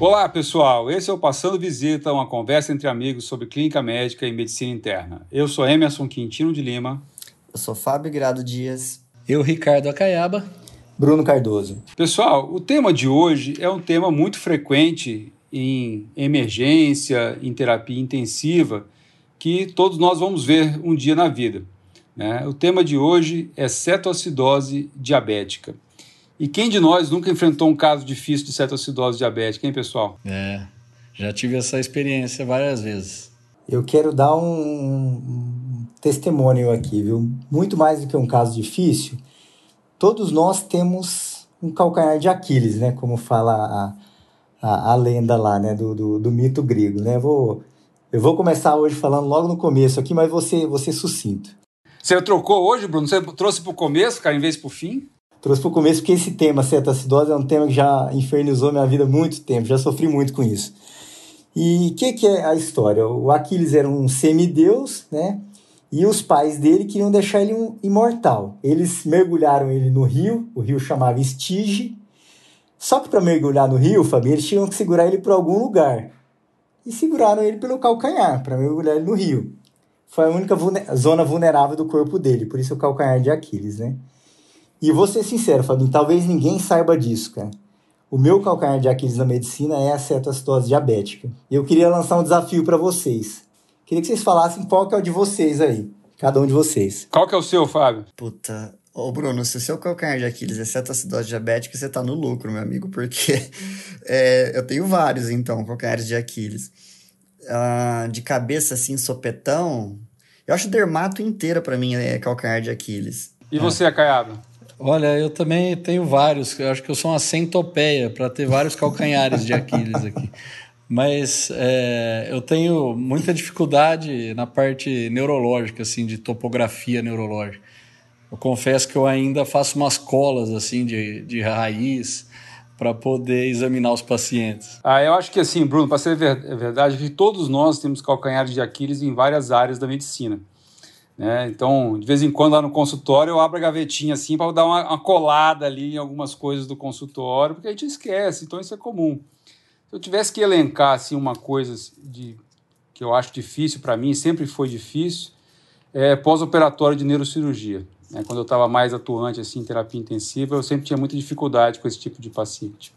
Olá, pessoal. Esse é o Passando Visita, uma conversa entre amigos sobre clínica médica e medicina interna. Eu sou Emerson Quintino de Lima. Eu sou Fábio Grado Dias. Eu, Ricardo Acaiaba. Bruno Cardoso. Pessoal, o tema de hoje é um tema muito frequente em emergência, em terapia intensiva, que todos nós vamos ver um dia na vida. Né? O tema de hoje é cetoacidose diabética. E quem de nós nunca enfrentou um caso difícil de cetoacidose diabética, hein, pessoal? É, já tive essa experiência várias vezes. Eu quero dar um, um testemunho aqui, viu? Muito mais do que um caso difícil, todos nós temos um calcanhar de Aquiles, né? Como fala a, a, a lenda lá, né? Do, do, do, mito grego, né? Eu vou, eu vou começar hoje falando logo no começo aqui, mas você, você sucinto. Você trocou hoje, Bruno? Você trouxe para o começo, cara, em vez para o fim? Trouxe para o começo porque esse tema, cetacidose, é um tema que já infernizou minha vida há muito tempo, já sofri muito com isso. E o que, que é a história? O Aquiles era um semideus, né? E os pais dele queriam deixar ele um imortal. Eles mergulharam ele no rio, o rio chamava Estige. Só que para mergulhar no rio, família, eles tinham que segurar ele por algum lugar. E seguraram ele pelo calcanhar, para mergulhar ele no rio. Foi a única zona vulnerável do corpo dele, por isso o calcanhar de Aquiles, né? E vou ser sincero, Fabinho, talvez ninguém saiba disso, cara. O meu calcanhar de Aquiles na medicina é a cetoacidose diabética. E eu queria lançar um desafio para vocês. Queria que vocês falassem qual que é o de vocês aí. Cada um de vocês. Qual que é o seu, Fábio? Puta. Ô, Bruno, se o seu calcanhar de Aquiles é cetoacidose diabética, você tá no lucro, meu amigo, porque é, eu tenho vários, então, calcanhares de Aquiles. Uh, de cabeça, assim, sopetão, eu acho dermato inteira para mim é calcanhar de Aquiles. E você, Acaiado? Olha, eu também tenho vários. Eu acho que eu sou uma centopeia para ter vários calcanhares de Aquiles aqui. Mas é, eu tenho muita dificuldade na parte neurológica, assim, de topografia neurológica. Eu confesso que eu ainda faço umas colas assim de, de raiz para poder examinar os pacientes. Ah, eu acho que assim, Bruno, para ser ver, verdade, que todos nós temos calcanhares de Aquiles em várias áreas da medicina. Né? Então, de vez em quando lá no consultório eu abro a gavetinha assim para dar uma, uma, colada ali em algumas coisas do consultório, porque a gente esquece, então isso é comum. Se eu tivesse que elencar assim uma coisa de que eu acho difícil para mim, sempre foi difícil, é pós-operatório de neurocirurgia. Né? Quando eu estava mais atuante assim em terapia intensiva, eu sempre tinha muita dificuldade com esse tipo de paciente.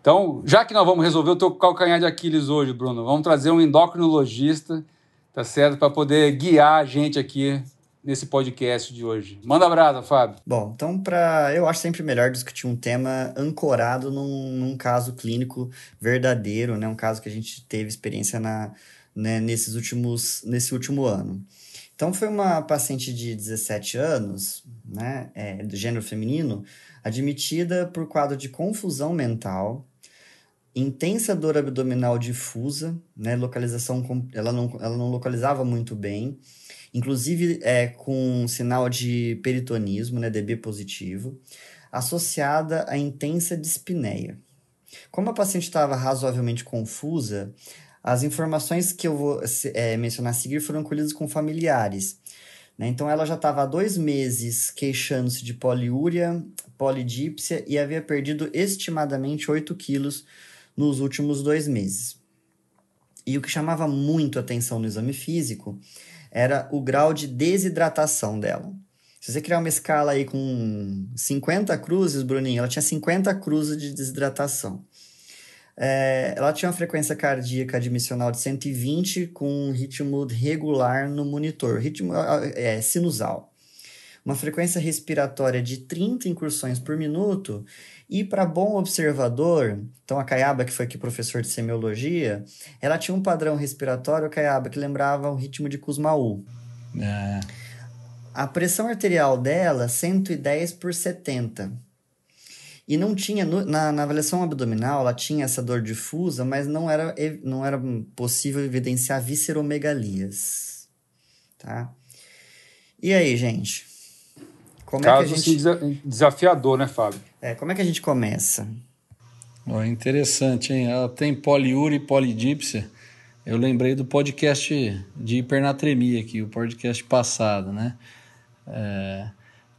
Então, já que nós vamos resolver o teu calcanhar de Aquiles hoje, Bruno, vamos trazer um endocrinologista tá certo? Para poder guiar a gente aqui nesse podcast de hoje. Manda abraço, Fábio. Bom, então para eu acho sempre melhor discutir um tema ancorado num, num, caso clínico verdadeiro, né? Um caso que a gente teve experiência na, né, nesses últimos nesse último ano. Então foi uma paciente de 17 anos, né, é, do gênero feminino, admitida por quadro de confusão mental intensa dor abdominal difusa, né? Localização, ela não, ela não localizava muito bem, inclusive é, com sinal de peritonismo, né? DB positivo, associada a intensa dispneia. Como a paciente estava razoavelmente confusa, as informações que eu vou é, mencionar a seguir foram colhidas com familiares. Né? Então, ela já estava há dois meses queixando-se de poliúria, polidípsia e havia perdido estimadamente 8 quilos nos últimos dois meses. E o que chamava muito atenção no exame físico era o grau de desidratação dela. Se você criar uma escala aí com 50 cruzes, Bruninho, ela tinha 50 cruzes de desidratação. É, ela tinha uma frequência cardíaca admissional de 120 com um ritmo regular no monitor, ritmo é, sinusal. Uma frequência respiratória de 30 incursões por minuto e para bom observador, então a Caiaba, que foi aqui professor de semiologia, ela tinha um padrão respiratório, Caiaba, que lembrava o ritmo de Kussmaul. É. A pressão arterial dela, 110 por 70. E não tinha, na, na, avaliação abdominal, ela tinha essa dor difusa, mas não era, não era possível evidenciar visceromegalias. Tá? E aí, gente? Como Caso é que a gente... desafiador, né, Fábio? É, como é que a gente começa? Oh, interessante, hein? Ela tem poliúria e polidípsia. Eu lembrei do podcast de hipernatremia aqui, o podcast passado, né? É,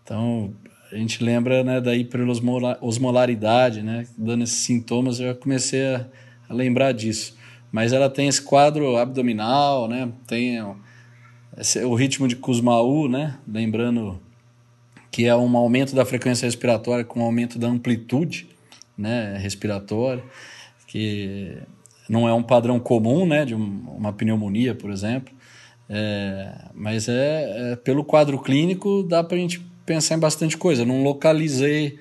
então, a gente lembra né, da hiperosmolaridade, né? Dando esses sintomas, eu comecei a, lembrar disso. Mas ela tem esse quadro abdominal, né? Tem esse, o ritmo de Kussmaul, né? Lembrando que é um aumento da frequência respiratória com um aumento da amplitude, né? Respiratória, que não é um padrão comum, né? De uma pneumonia, por exemplo. É, mas é, é, pelo quadro clínico dá para a gente pensar em bastante coisa. Não localizei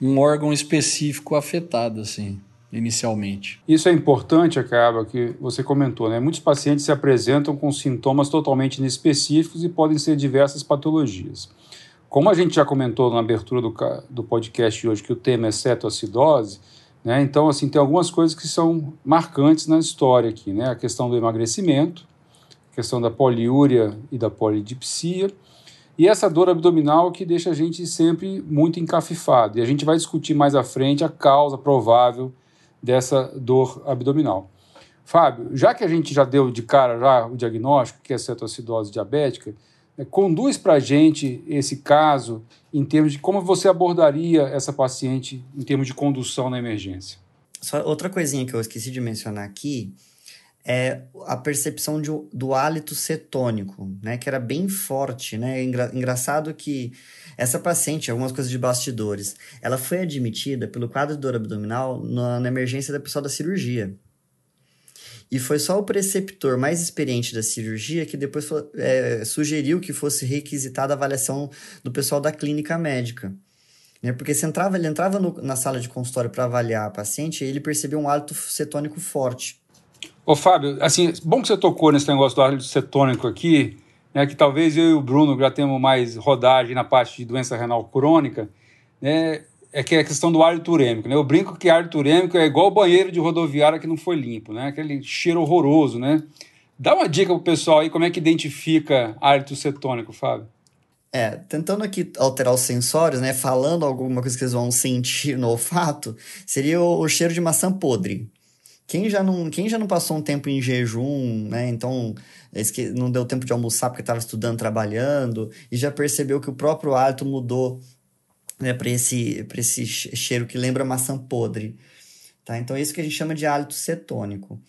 um órgão específico afetado, assim, inicialmente. Isso é importante, acaba, que você comentou, né? Muitos pacientes se apresentam com sintomas totalmente inespecíficos e podem ser diversas patologias. Como a gente já comentou na abertura do, do podcast hoje, que o tema é cetoacidose, né? Então, assim, tem algumas coisas que são marcantes na história aqui, né? A questão do emagrecimento, a questão da poliúria e da polidipsia, e essa dor abdominal que deixa a gente sempre muito encafifado. E a gente vai discutir mais à frente a causa provável dessa dor abdominal. Fábio, já que a gente já deu de cara já o diagnóstico, que é cetoacidose diabética, conduz para a gente esse caso em termos de como você abordaria essa paciente em termos de condução na emergência. Só outra coisinha que eu esqueci de mencionar aqui é a percepção de, do hálito cetônico, né? Que era bem forte, né? Engra, engraçado que essa paciente, algumas coisas de bastidores, ela foi admitida pelo quadro de dor abdominal na, na emergência da pessoa da cirurgia. E foi só o preceptor mais experiente da cirurgia que depois é, sugeriu que fosse requisitada a avaliação do pessoal da clínica médica. Né? Porque se entrava, ele entrava no, na sala de consultório para avaliar a paciente e ele percebeu um hálito cetônico forte. Ô, Fábio, assim, bom que você tocou nesse negócio do hálito cetônico aqui, né, que talvez eu e o Bruno já temos mais rodagem na parte de doença renal crônica, né, é que é a questão do hálito urêmico. Né? Eu brinco que hálito urêmico é igual banheiro de rodoviária que não foi limpo, né? aquele cheiro horroroso. Né? Dá uma dica pro pessoal aí como é que identifica hálito cetônico, Fábio. É, tentando aqui alterar os sensórios, né, falando alguma coisa que eles vão sentir no olfato, seria o, o cheiro de maçã podre. Quem já não, quem já não passou um tempo em jejum, né? Então, não deu tempo de almoçar porque estava estudando, trabalhando, e já percebeu que o próprio hálito mudou né, para esse, esse cheiro que lembra maçã podre. Tá? Então, é isso que a gente chama de hálito cetônico.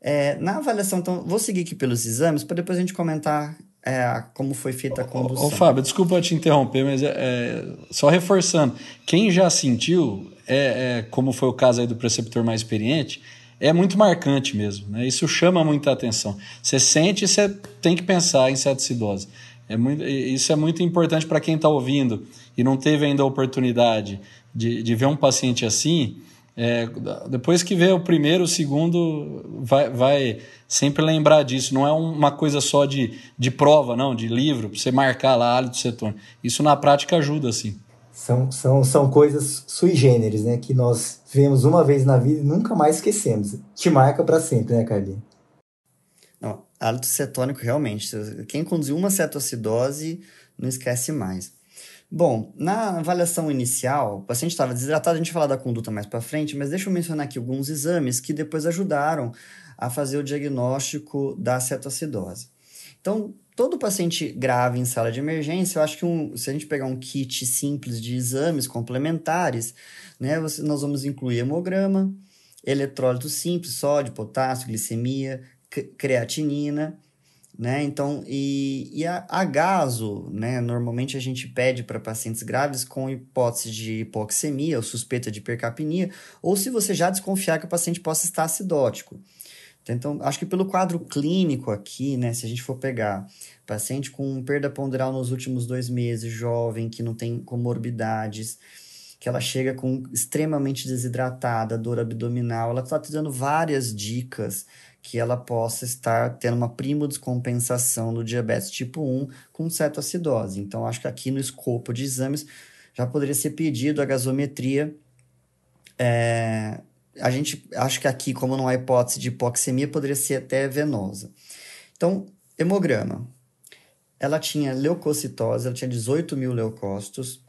É, na avaliação, então, vou seguir aqui pelos exames para depois a gente comentar é, como foi feita a condução. Ô, Fábio, desculpa te interromper, mas é, é, só reforçando, quem já sentiu, é, é, como foi o caso aí do preceptor mais experiente, é muito marcante mesmo. Né? Isso chama muita atenção. Você sente e você tem que pensar em cetoacidose. É muito, isso é muito importante para quem está ouvindo e não teve ainda a oportunidade de, de ver um paciente assim. É, depois que vê o primeiro, o segundo, vai, vai sempre lembrar disso. Não é uma coisa só de, de prova, não, de livro, para você marcar lá hálito cetônico. Isso na prática ajuda, sim. São, são, são coisas sui generis, né? Que nós vemos uma vez na vida e nunca mais esquecemos. Te marca para sempre, né, Carlinhos? Hálito cetônico, realmente. Quem conduziu uma cetoacidose não esquece mais. Bom, na avaliação inicial, o paciente estava desidratado, a gente vai falar da conduta mais para frente, mas deixa eu mencionar aqui alguns exames que depois ajudaram a fazer o diagnóstico da cetoacidose. Então, todo paciente grave em sala de emergência, eu acho que um, se a gente pegar um kit simples de exames complementares, né, nós vamos incluir hemograma, eletrólito simples, sódio, potássio, glicemia, creatinina, né? Então, e, e a, a gaso, né? Normalmente a gente pede para pacientes graves com hipótese de hipoxemia ou suspeita de hipercapnia, ou se você já desconfiar que o paciente possa estar acidótico. Então, acho que pelo quadro clínico aqui, né, se a gente for pegar paciente com perda ponderal nos últimos dois meses, jovem, que não tem comorbidades, que ela chega com extremamente desidratada, dor abdominal, ela está te dando várias dicas que ela possa estar tendo uma primo descompensação do diabetes tipo 1 com cetoacidose. Então, acho que aqui no escopo de exames já poderia ser pedido a gasometria é, a gente acha que aqui, como não há hipótese de hipoxemia, poderia ser até venosa. Então, hemograma. Ela tinha leucocitose, ela tinha 18 mil leucócitos,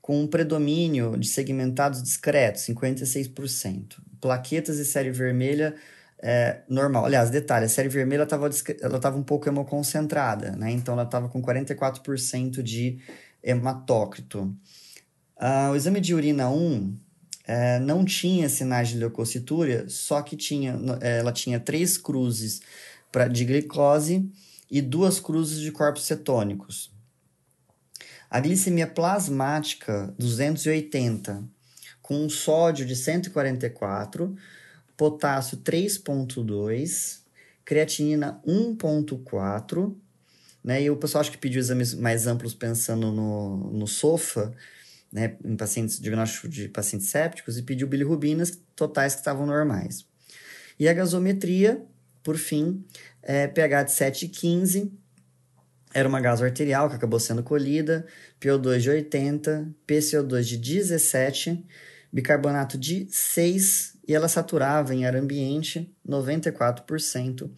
com um predomínio de segmentados discretos, 56%. Plaquetas e série vermelha é, normal. Aliás, detalhe, a série vermelha estava ela tava um pouco hemoconcentrada, né? Então ela estava com 44% de hematócrito. Ah, o exame de urina 1 é, não tinha sinais de leucocitúria, só que tinha, ela tinha três cruzes pra, de glicose e duas cruzes de corpos cetônicos. A glicemia plasmática 280, com um sódio de 144, potássio 3.2, creatinina 1.4, né? E o pessoal acho que pediu exames mais amplos pensando no, no SOFA, né, em pacientes, diagnóstico de pacientes sépticos, e pediu bilirrubinas totais que estavam normais. E a gasometria, por fim, é pH de 7,15, era uma gaso arterial que acabou sendo colhida, PO2 de 80, PCO2 de 17, bicarbonato de 6 e ela saturava em ar ambiente 94%.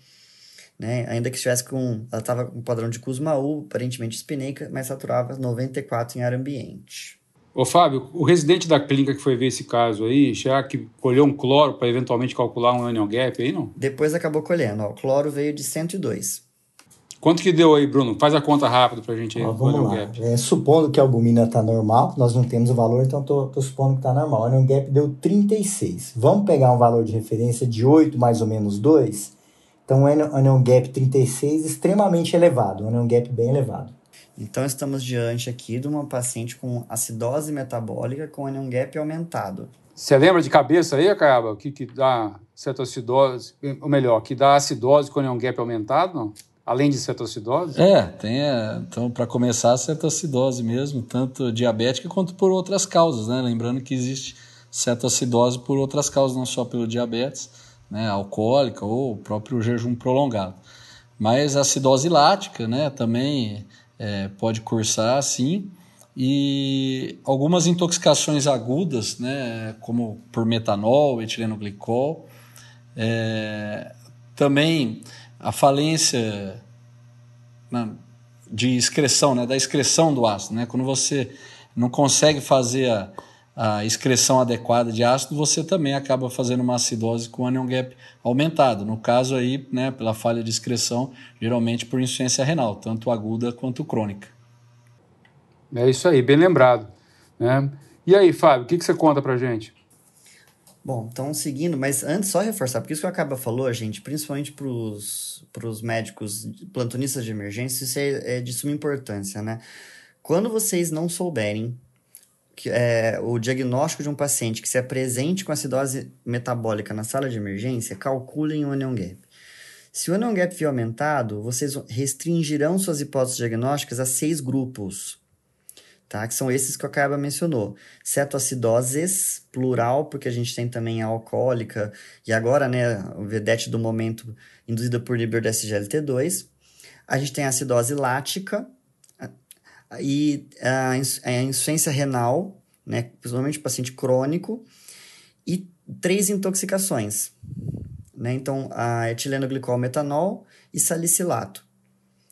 Né? Ainda que estivesse com. Ela estava com padrão de Kussmaul, aparentemente espineica, mas saturava 94% em ar ambiente. Ô Fábio, o residente da clínica que foi ver esse caso aí, já que colheu um cloro para eventualmente calcular um anion gap aí, não? Depois acabou colhendo. Ó, o cloro veio de 102. Quanto que deu aí, Bruno? Faz a conta rápido para a gente aí. Ó, vamos lá. É, supondo que a albumina está normal, nós não temos o valor, então estou supondo que está normal. O anion gap deu 36. Vamos pegar um valor de referência de 8 mais ou menos 2? Então, o anion gap 36 extremamente elevado, um anion gap bem elevado. Então, estamos diante aqui de uma paciente com acidose metabólica com anion gap aumentado. Você lembra de cabeça aí, Acaba, o que, que dá cetoacidose, ou melhor, que dá acidose com anion gap aumentado, não? Além de cetoacidose? É, tem, é, então, para começar, a cetoacidose mesmo, tanto diabética quanto por outras causas, né? Lembrando que existe cetoacidose por outras causas, não só pelo diabetes, né, alcoólica ou o próprio jejum prolongado. Mas a acidose lática, né, também é, pode cursar sim. E algumas intoxicações agudas, né, como por metanol, etilenoglicol, é, também a falência na, de excreção, né, da excreção do ácido, né, quando você não consegue fazer a, a excreção adequada de ácido, você também acaba fazendo uma acidose com anion gap aumentado. No caso aí, né, pela falha de excreção, geralmente por insuficiência renal, tanto aguda quanto crônica. É isso aí, bem lembrado. Né? E aí, Fábio, o que, que você conta pra gente? Bom, então seguindo, mas antes só reforçar, porque isso que o Acaba falou, gente, principalmente para os médicos plantonistas de emergência, isso é, é de suma importância, né? Quando vocês não souberem que, é, o diagnóstico de um paciente que se apresente com acidose metabólica na sala de emergência, calculem o anion gap. Se o anion gap for aumentado, vocês restringirão suas hipóteses diagnósticas a seis grupos, tá? que são esses que o Acaba mencionou. Cetoacidoses, plural, porque a gente tem também a alcoólica, e agora né, o vedete do momento induzida por inibidor da SGLT2. A gente tem a acidose lática, e a, insuficiência renal, né, principalmente paciente crônico, e três intoxicações, né? Então, a etileno metanol e salicilato,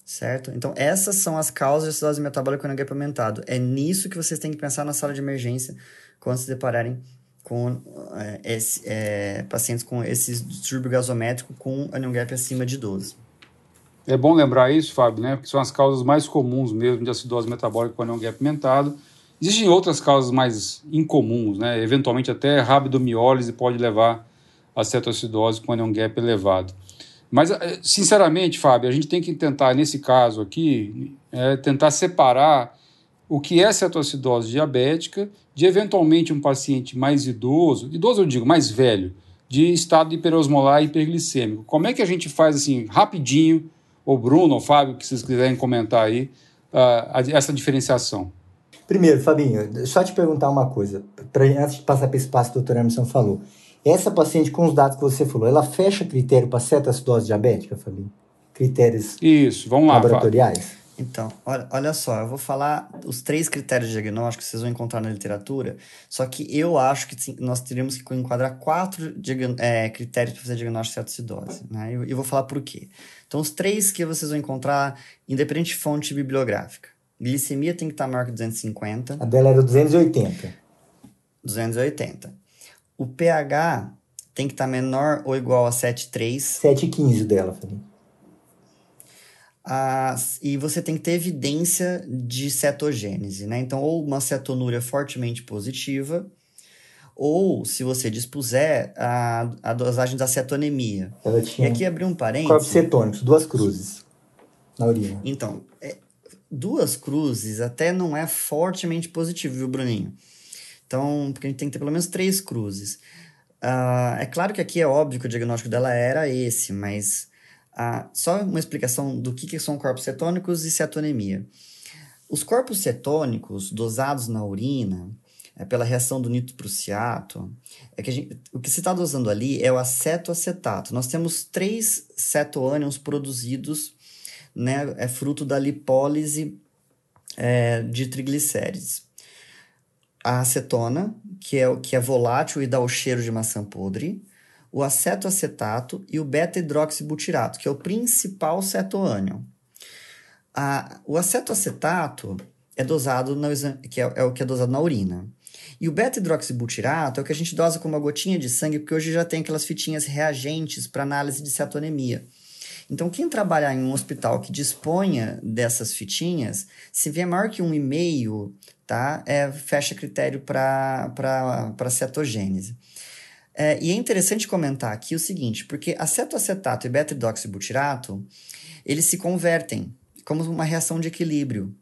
certo? Então, essas são as causas de acidose metabólica com aumentado. É nisso que vocês têm que pensar na sala de emergência quando se depararem com é, esse, é, pacientes com esse distúrbio gasométrico com anion gap acima de 12. É bom lembrar isso, Fábio, né? Porque são as causas mais comuns mesmo de acidose metabólica com anion gap aumentado. Existem outras causas mais incomuns, né? Eventualmente até rabdomiólise pode levar a cetoacidose com anion gap elevado. Mas, eh, sinceramente, Fábio, a gente tem que tentar, nesse caso aqui, é, tentar separar o que é cetoacidose diabética de, eventualmente, um paciente mais idoso, idoso eu digo, mais velho, de estado hiperosmolar e hiperglicêmico. Como é que a gente faz, assim, rapidinho, ou Bruno, ou Fábio, que vocês quiserem comentar aí, uh, essa diferenciação. Primeiro, Fabinho, só te perguntar uma coisa, pra, antes de passar para esse espaço que o doutor Emerson falou. Essa paciente, com os dados que você falou, ela fecha critério para cetoacidose diabética, Fabinho? Critérios Isso, vamos lá, laboratoriais? Fábio. Então, olha, olha só, eu vou falar os três critérios de diagnóstico que vocês vão encontrar na literatura, só que eu acho que nós teríamos que enquadrar quatro é, critérios para fazer diagnóstico de cetoacidose, né? E eu vou falar por quê. Então, os três que vocês vão encontrar, independente de fonte bibliográfica. Glicemia tem que estar maior que 250. A dela era 280. 280. O pH tem que estar menor ou igual a 7,3. 7,15 dela, Felipe. Ah, e você tem que ter evidência de cetogênese, né? Então, ou uma cetonúria fortemente positiva, ou, se você dispuser, a, a dosagem da cetonemia. Ela tinha E aqui abrir um corpos parênteses. cetônicos, duas cruzes na urina. Então, é, duas cruzes até não é fortemente positivo, viu, Bruninho? Então, porque a gente tem que ter pelo menos três cruzes. Ah, é claro que aqui é óbvio que o diagnóstico dela era esse, mas ah, só uma explicação do que, que são corpos cetônicos e cetonemia. Os corpos cetônicos dosados na urina, é, pela reação do nitroprusiato, é que gente, o que se está dosando ali é o acetoacetato. Nós temos três cetoânions produzidos, né, é fruto da lipólise é, de triglicérides. A acetona, que é o que é volátil e dá o cheiro de maçã podre, o acetoacetato e o beta-hidroxibutirato, que é o principal cetoânion. A, o acetoacetato é dosado exame, que é, é o que é dosado na urina. E o beta-hidroxibutirato é o que a gente dosa com uma gotinha de sangue, porque hoje já tem aquelas fitinhas reagentes para análise de cetonemia. Então, quem trabalhar em um hospital que disponha dessas fitinhas, se vier maior que um e meio, tá? É, fecha critério para cetogênese. É, e é interessante comentar aqui o seguinte, porque acetoacetato e beta-hidroxibutirato, eles se convertem como uma reação de equilíbrio.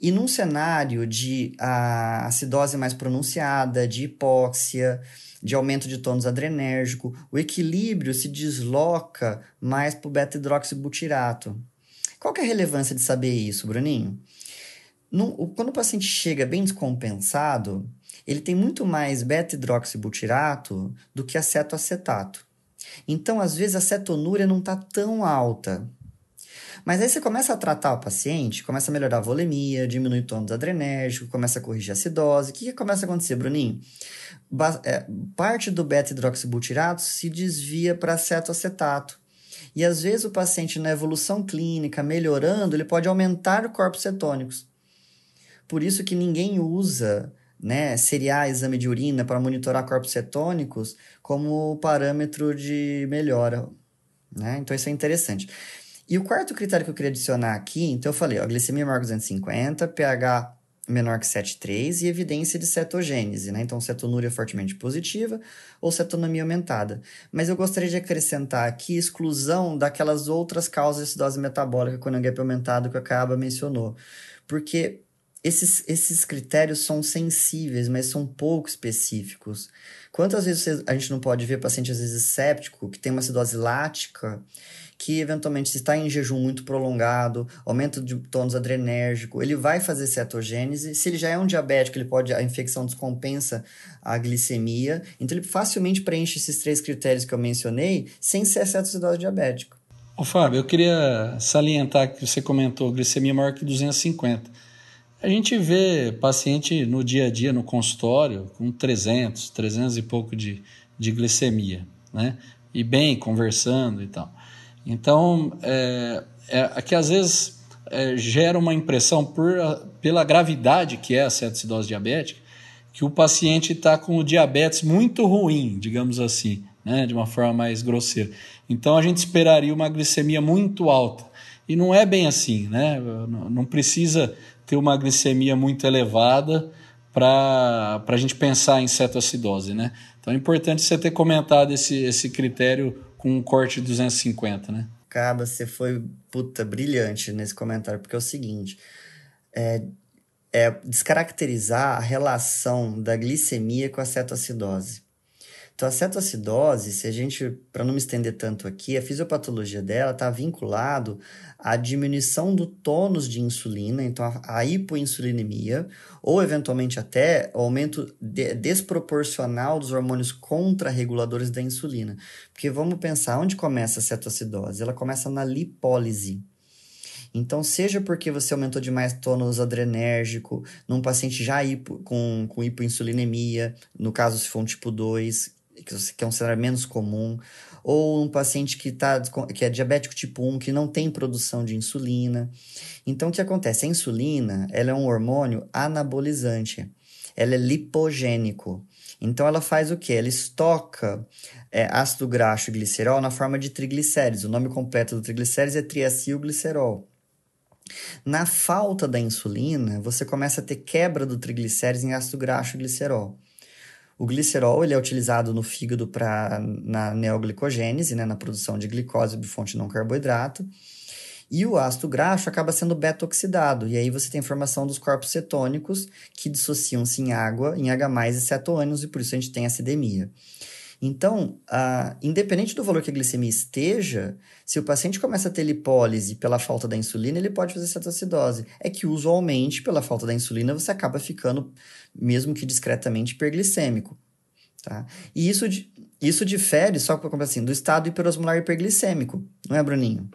E num cenário de a, acidose mais pronunciada, de hipóxia, de aumento de tônus adrenérgico, o equilíbrio se desloca mais para o beta-hidroxibutirato. Qual que é a relevância de saber isso, Bruninho? No, quando o paciente chega bem descompensado, ele tem muito mais beta-hidroxibutirato do que acetoacetato. Então, às vezes, a cetonúria não está tão alta. Mas aí você começa a tratar o paciente, começa a melhorar a volemia, diminui o tônus adrenérgico, começa a corrigir a acidose. O que, que começa a acontecer, Bruninho? Ba é, parte do beta-hidroxibutirato se desvia para acetoacetato. E às vezes o paciente, na evolução clínica, melhorando, ele pode aumentar corpos cetônicos. Por isso que ninguém usa né, seriar exame de urina para monitorar corpos cetônicos como parâmetro de melhora. Né? Então isso é interessante. E o quarto critério que eu queria adicionar aqui, então eu falei, ó, glicemia maior que 250, pH menor que 7,3 e evidência de cetogênese, né? Então, cetonúria fortemente positiva ou cetonomia aumentada. Mas eu gostaria de acrescentar aqui exclusão daquelas outras causas de acidose metabólica com o gap aumentado que a Caba mencionou. Porque esses, esses critérios são sensíveis, mas são pouco específicos. Quantas vezes a gente não pode ver paciente, às vezes, séptico, que tem uma acidose lática, que eventualmente, se está em jejum muito prolongado, aumento de tônus adrenérgico, ele vai fazer cetogênese. Se ele já é um diabético, ele pode, a infecção descompensa a glicemia. Então, ele facilmente preenche esses três critérios que eu mencionei sem ser cetoacidose diabético. Ô, Fábio, eu queria salientar que você comentou glicemia maior que 250. A gente vê paciente no dia a dia, no consultório, com 300, 300 e pouco de, de glicemia, né? E bem, conversando e tal. Então, é, é, que às vezes é, gera uma impressão, por, pela gravidade que é a cetoacidose diabética, que o paciente está com o diabetes muito ruim, digamos assim, né, de uma forma mais grosseira. Então, a gente esperaria uma glicemia muito alta. E não é bem assim, né? Não precisa ter uma glicemia muito elevada para a gente pensar em cetoacidose, né? Então é importante você ter comentado esse, esse critério com um corte de 250, né? Caba, você foi, puta, brilhante nesse comentário, porque é o seguinte, é, é descaracterizar a relação da glicemia com a cetoacidose. Então, a cetoacidose, se a gente, para não me estender tanto aqui, a fisiopatologia dela está vinculado à diminuição do tônus de insulina, então a, hipoinsulinemia, ou eventualmente até o aumento de, desproporcional dos hormônios contrarreguladores da insulina. Porque vamos pensar, onde começa a cetoacidose? Ela começa na lipólise. Então, seja porque você aumentou demais tônus adrenérgico num paciente já hipo, com, com hipoinsulinemia, no caso se for um tipo 2, que é um cenário menos comum, ou um paciente que, tá, que é diabético tipo 1, que não tem produção de insulina. Então, o que acontece? A insulina ela é um hormônio anabolizante, ela é lipogênico. Então, ela faz o quê? Ela estoca é, ácido graxo e glicerol na forma de triglicérides. O nome completo do triglicérides é triacilglicerol. Na falta da insulina, você começa a ter quebra do triglicérides em ácido graxo e glicerol. O glicerol ele é utilizado no fígado para na neoglicogênese, né, na produção de glicose de fonte não carboidrato. E o ácido graxo acaba sendo beta-oxidado, e aí você tem a formação dos corpos cetônicos que dissociam-se em água, em H+, e cetoânions, e por isso a gente tem acidemia. Então, independente do valor que a glicemia esteja, se o paciente começa a ter lipólise pela falta da insulina, ele pode fazer cetoacidose. É que usualmente, pela falta da insulina, você acaba ficando, mesmo que discretamente, hiperglicêmico. Tá? E isso, isso difere, só para assim, do estado hiperosmolar hiperglicêmico, não é, Bruninho?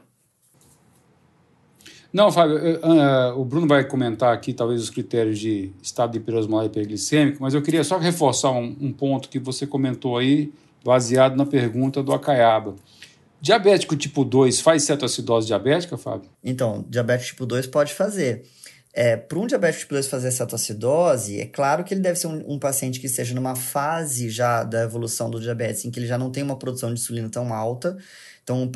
Não, Fábio, uh, o Bruno vai comentar aqui talvez os critérios de estado hiperosmolar hiperglicêmico, mas eu queria só reforçar um, um, ponto que você comentou aí, baseado na pergunta do Acaiaba. Diabético tipo 2 faz cetoacidose diabética, Fábio? Então, diabético tipo 2 pode fazer. É, Para um diabético tipo 2 fazer cetoacidose, é claro que ele deve ser um, um, paciente que esteja numa fase já da evolução do diabetes, em que ele já não tem uma produção de insulina tão alta, então,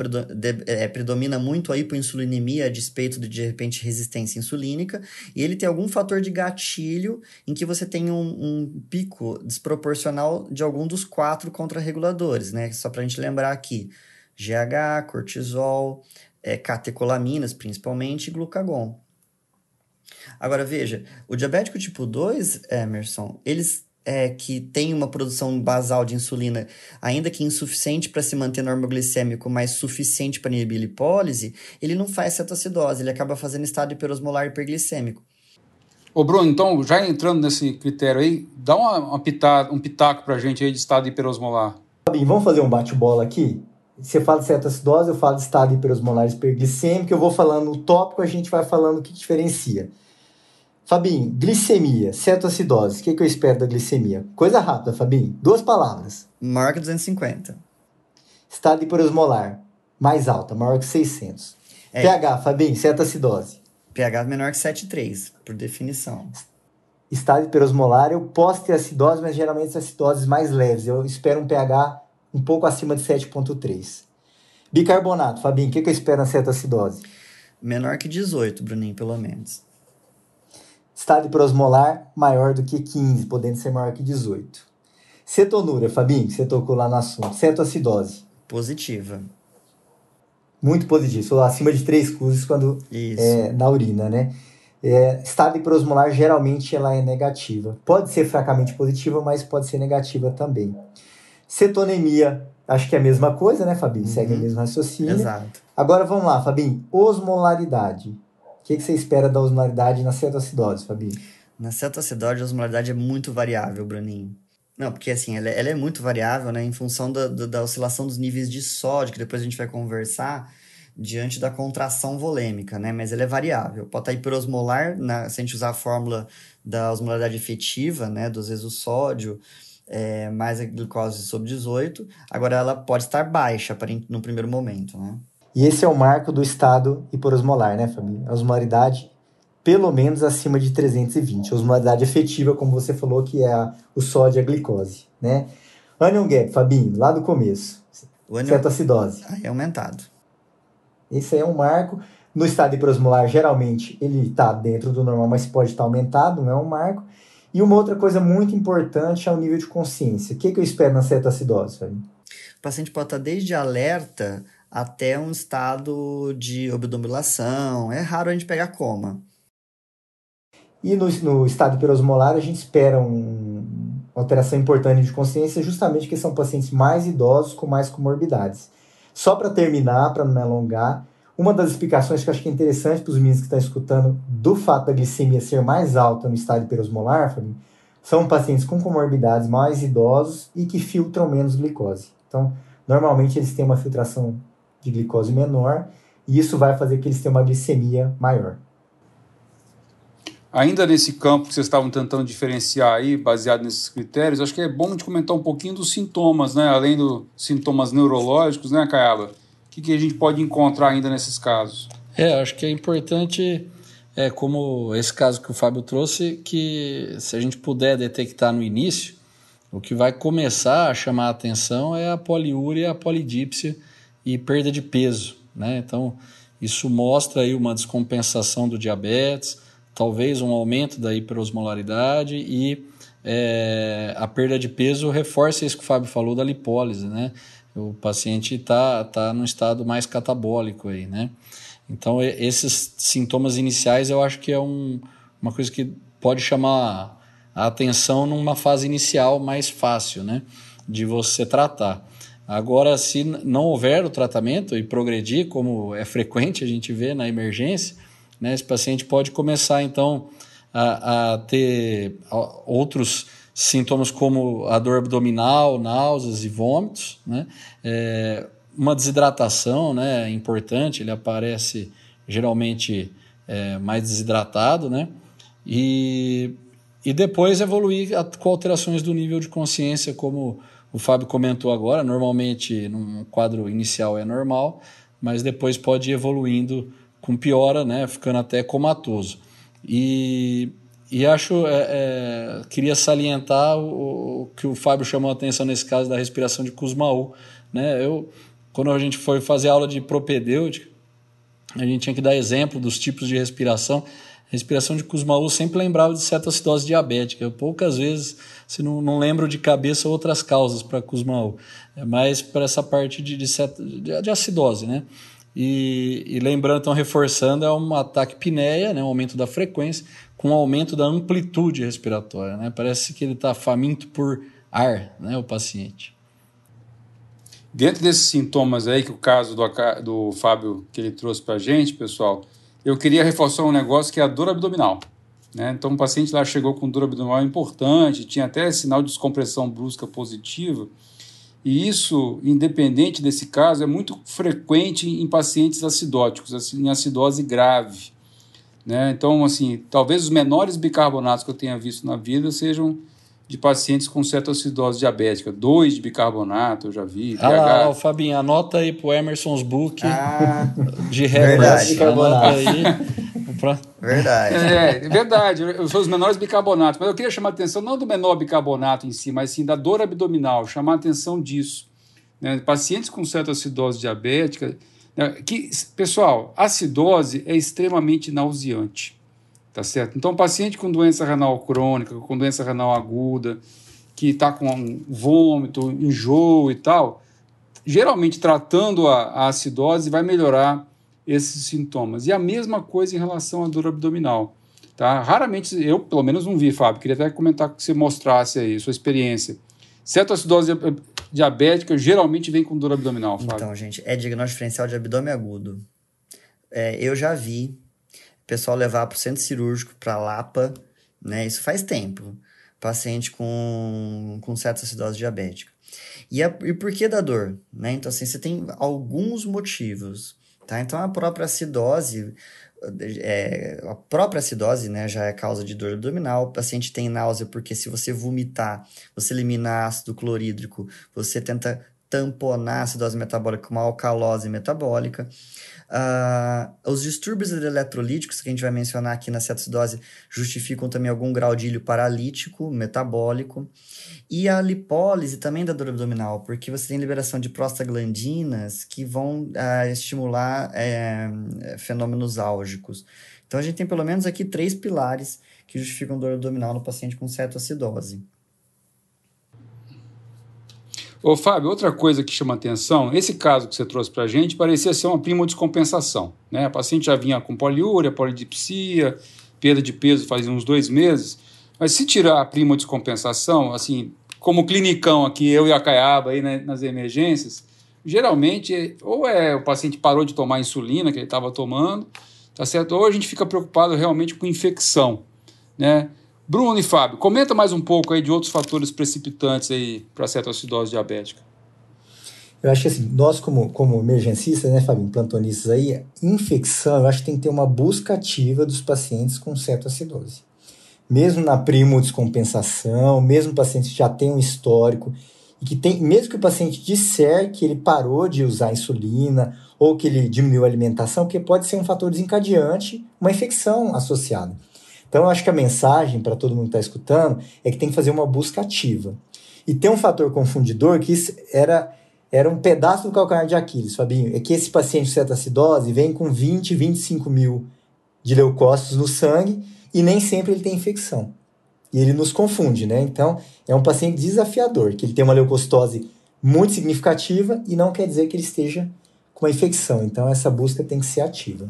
é, predomina muito a hipoinsulinemia a despeito de, de repente, resistência insulínica. E ele tem algum fator de gatilho em que você tem um, um pico desproporcional de algum dos quatro contrarreguladores, né? Só para a gente lembrar aqui. GH, cortisol, é, catecolaminas, principalmente, e glucagon. Agora, veja, o diabético tipo 2, Emerson, eles é, que tem uma produção basal de insulina, ainda que insuficiente para se manter normoglicêmico, mas suficiente para inibir lipólise, ele não faz cetoacidose, ele acaba fazendo estado hiperosmolar hiperglicêmico. Ô Bruno, então, já entrando nesse critério aí, dá uma, uma pita, um pitaco para a gente aí de estado hiperosmolar. Bem, vamos fazer um bate-bola aqui? Você fala de cetoacidose, eu falo de estado hiperosmolar hiperglicêmico, eu vou falando o tópico, a gente vai falando o que diferencia. Fabinho, glicemia, cetoacidose. O que, que eu espero da glicemia? Coisa rápida, Fabinho. Duas palavras. Maior que 250. Estado hiperosmolar. Mais alta, maior que 600. É. pH, Fabinho, cetoacidose. pH menor que 7,3, por definição. Estado hiperosmolar, eu posso ter acidose, mas geralmente são acidoses mais leves. Eu espero um pH um pouco acima de 7,3. Bicarbonato, Fabinho, o que, que eu espero na cetoacidose? Menor que 18, Bruninho, pelo menos estado hiperosmolar maior do que 15, podendo ser maior que 18. Cetonúria, Fabinho, você tocou lá no assunto. Cetoacidose. Positiva. Muito positiva. Acima de 3 cruzes quando é, na urina, né? É, estado hiperosmolar, geralmente, ela é negativa. Pode ser fracamente positiva, mas pode ser negativa também. Cetonemia, acho que é a mesma coisa, né, Fabinho? Uhum. Segue o mesmo raciocínio. Exato. Agora, vamos lá, Fabinho. Osmolaridade que, que você espera da osmolaridade na cetoacidose, Fabi? Na cetoacidose, a osmolaridade é muito variável, Bruninho. Não, porque assim, ela, é, ela é muito variável, né, em função da, da, da, oscilação dos níveis de sódio, que depois a gente vai conversar, diante da contração volêmica, né, mas ela é variável. Pode estar hiperosmolar, na, se a gente usar a fórmula da osmolaridade efetiva, né, do vezes o sódio, é, mais a glicose sobre 18, agora ela pode estar baixa no primeiro momento, né. E esse é o marco do estado hiperosmolar, né, família? A osmolaridade pelo menos acima de 320. A osmolaridade efetiva, como você falou, que é a, o sódio e a glicose, né? Anion gap, Fabinho, lá do começo. O anion... Cetoacidose. Aí é aumentado. Esse aí é um marco. No estado hiperosmolar, geralmente, ele está dentro do normal, mas pode estar tá aumentado, não é um marco. E uma outra coisa muito importante é o nível de consciência. O que, que eu espero na cetoacidose, Fabinho? O paciente pode estar desde alerta até um estado de obnubilação. É raro a gente pegar coma. E no, no estado hiperosmolar, a gente espera um, uma alteração importante de consciência, justamente porque são pacientes mais idosos com mais comorbidades. Só para terminar, para não me alongar, uma das explicações que eu acho que é interessante para os meninos que estão escutando do fato da glicemia ser mais alta no estado hiperosmolar, são pacientes com comorbidades mais idosos e que filtram menos glicose. Então, normalmente eles têm uma filtração de glicose menor, e isso vai fazer que eles tenham uma glicemia maior. Ainda nesse campo que vocês estavam tentando diferenciar aí, baseado nesses critérios, acho que é bom de comentar um pouquinho dos sintomas, né? Além dos sintomas neurológicos, né, Caiaba? O que, que a gente pode encontrar ainda nesses casos? É, acho que é importante, é, como esse caso que o Fábio trouxe, que se a gente puder detectar no início, o que vai começar a chamar a atenção é a poliúria e a polidípsia, e perda de peso. Né? Então, isso mostra aí uma descompensação do diabetes, talvez um aumento da hiperosmolaridade e é, a perda de peso reforça isso que o Fábio falou da lipólise, né? O paciente está tá num estado mais catabólico aí, né? Então, esses sintomas iniciais eu acho que é um, uma coisa que pode chamar a atenção numa fase inicial mais fácil, né? De você tratar. Agora, se não houver o tratamento e progredir, como é frequente a gente vê na emergência, né, esse paciente pode começar então a, a ter outros sintomas como a dor abdominal, náuseas e vômitos, né? É, uma desidratação né, importante, ele aparece geralmente é, mais desidratado, né? E, e depois evoluir com alterações do nível de consciência, como o Fábio comentou agora, normalmente num quadro inicial é normal, mas depois pode ir evoluindo com piora, né, ficando até comatoso. E, e acho, é, é, queria salientar o, o, que o Fábio chamou a atenção nesse caso da respiração de Kussmaul. Né? Eu, quando a gente foi fazer aula de propedêutica, a gente tinha que dar exemplo dos tipos de respiração. Respiração de Kussmaul sempre lembrava de cetoacidose diabética. Eu, poucas vezes, se não, não lembro de cabeça outras causas para Kussmaul, é mais para essa parte de, de, de, de acidose, né? E, e, lembrando, então, reforçando, é um ataque pinéia, né, um aumento da frequência, com um aumento da amplitude respiratória. Né? Parece que ele está faminto por ar, né, o paciente. Dentro desses sintomas aí, que o caso do, do Fábio que ele trouxe para a gente, pessoal, eu queria reforçar um negócio que é a dor abdominal. Né? Então, o paciente lá chegou com dor abdominal importante, tinha até sinal de descompressão brusca positiva, e isso, independente desse caso, é muito frequente em pacientes acidóticos, assim, em acidose grave. Né? Então, assim, talvez os menores bicarbonatos que eu tenha visto na vida sejam de pacientes com cetoacidose diabética. Dois de bicarbonato eu já vi. Ah, lá, Fabinho, anota aí pro Emerson's Book ah, de. Anota aí. Verdade. É, é verdade. Eu sou os menores bicarbonatos, mas eu queria chamar a atenção não do menor bicarbonato em si, mas sim da dor abdominal, chamar a atenção disso. Né? Pacientes com cetoacidose diabética, né? que, pessoal, acidose é extremamente nauseante, tá certo? Então, paciente com doença renal crônica, com doença renal aguda, que está com vômito, enjoo e tal, geralmente tratando a, a acidose vai melhorar esses sintomas. E a mesma coisa em relação à dor abdominal. Tá? Raramente, eu pelo menos não vi, Fábio, queria até comentar que você mostrasse aí sua experiência. Cetoacidose diabética geralmente vem com dor abdominal, Fábio. Então, gente, é diagnóstico diferencial de abdômen agudo. É, eu já vi pessoal levar para o centro cirúrgico, para Lapa, né? Isso faz tempo. Paciente com, com cetoacidose diabética. E, a, e por que da dor? Né? Então, assim, você tem alguns motivos. Tá? Então, a própria acidose, é, a própria acidose né, já é causa de dor abdominal. O paciente tem náusea porque se você vomitar, você elimina ácido clorídrico, você tenta tamponar a acidose metabólica com uma alcalose metabólica. Uh, os distúrbios eletrolíticos que a gente vai mencionar aqui na cetoacidose justificam também algum grau de ilho paralítico, metabólico. E a lipólise também da dor abdominal, porque você tem liberação de prostaglandinas que vão uh, estimular é, fenômenos álgicos. Então a gente tem pelo menos aqui três pilares que justificam dor abdominal no paciente com cetoacidose. Ô, Fábio, outra coisa que chama atenção, esse caso que você trouxe para a gente parecia ser uma prima descompensação. Né? A paciente já vinha com poliúria, polidipsia, perda de peso fazia uns dois meses, mas se tirar a prima descompensação, assim, como clinicão aqui, eu e a Caiaba aí né, nas emergências, geralmente ou é o paciente parou de tomar a insulina que ele estava tomando, tá certo? Ou a gente fica preocupado realmente com infecção, né? Bruno e Fábio, comenta mais um pouco aí de outros fatores precipitantes aí para a cetoacidose diabética. Eu acho que assim, nós como, como emergencistas, né, Fábio, plantonistas aí, infecção, eu acho que tem que ter uma busca ativa dos pacientes com cetoacidose. Mesmo na primo descompensação, mesmo paciente já tem um histórico, e que tem, mesmo que o paciente disser que ele parou de usar insulina ou que ele diminuiu a alimentação, que pode ser um fator desencadeante, uma infecção associada. Então, eu acho que a mensagem para todo mundo que está escutando é que tem que fazer uma busca ativa. E tem um fator confundidor que era, era um pedaço do calcanhar de Aquiles, Fabinho. É que esse paciente com cetoacidose vem com 20, 25 mil de leucócitos no sangue e nem sempre ele tem infecção. E ele nos confunde, né? Então, é um paciente desafiador, que ele tem uma leucocitose muito significativa e não quer dizer que ele esteja com uma infecção. Então, essa busca tem que ser ativa.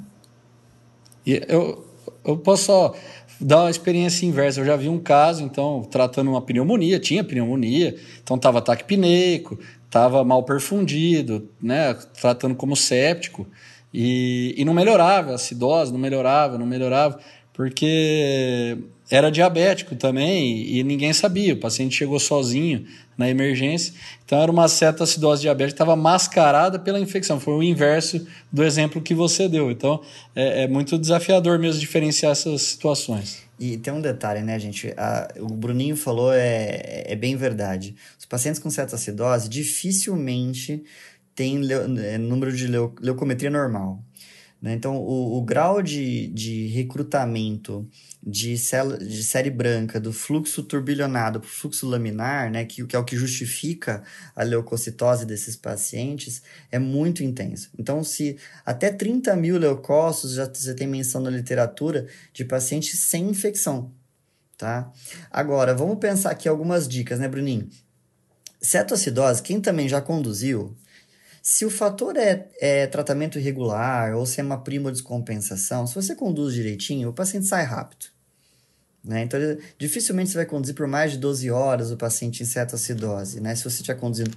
E eu, eu posso só dar uma experiência inversa. Eu já vi um caso, então, tratando uma pneumonia, tinha pneumonia, então estava ataque pineico, estava mal perfundido, né, tratando como séptico, e, e não melhorava, acidose, não melhorava, não melhorava, porque era diabético também e ninguém sabia. O paciente chegou sozinho na emergência, então era uma cetoacidose diabética estava mascarada pela infecção. Foi o inverso do exemplo que você deu. Então é, é muito desafiador mesmo diferenciar essas situações. E tem um detalhe, né, gente? A, o Bruninho falou é, é bem verdade. Os pacientes com cetoacidose dificilmente têm leu, é, número de leu, leucometria normal. Né? Então, o, o grau de, de recrutamento de, célula, de série branca do fluxo turbilhonado para o fluxo laminar, né, que, que é o que justifica a leucocitose desses pacientes, é muito intenso. Então, se até 30 mil leucócitos já você tem menção na literatura de pacientes sem infecção, tá? Agora, vamos pensar aqui algumas dicas, né, Bruninho? Cetoacidose, quem também já conduziu, se o fator é, é tratamento irregular ou se é uma prima descompensação, se você conduz direitinho, o paciente sai rápido. Né? Então, dificilmente você vai conduzir por mais de 12 horas o paciente em cetoacidose, né? se você estiver conduzindo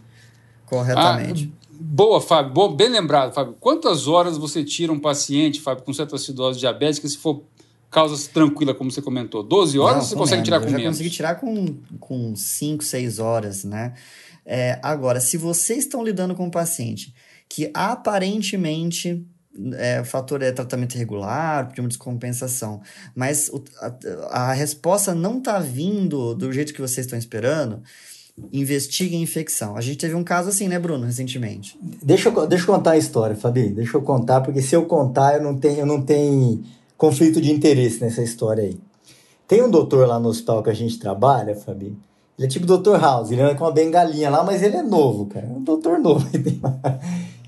corretamente. Ah, boa, Fábio. Boa, bem lembrado, Fábio. Quantas horas você tira um paciente, Fábio, com cetoacidose diabética se for causa tranquila, como você comentou? 12 horas Não, você consegue menos. tirar com Eu já menos? consegui tirar com, com 5, 6 horas, né? É, agora, se vocês estão lidando com um paciente que aparentemente é, o fator é tratamento irregular, uma descompensação, mas o, a, a, resposta não está vindo do jeito que vocês estão esperando, investigue a infecção. A gente teve um caso assim, né, Bruno, recentemente. Deixa eu, deixa eu contar a história, Fabi. Deixa eu contar, porque se eu contar, eu não tenho, eu não tenho conflito de interesse nessa história aí. Tem um doutor lá no hospital que a gente trabalha, Fabi, ele é tipo Dr. House, ele anda com uma bengalinha lá, mas ele é novo, cara. É um doutor novo.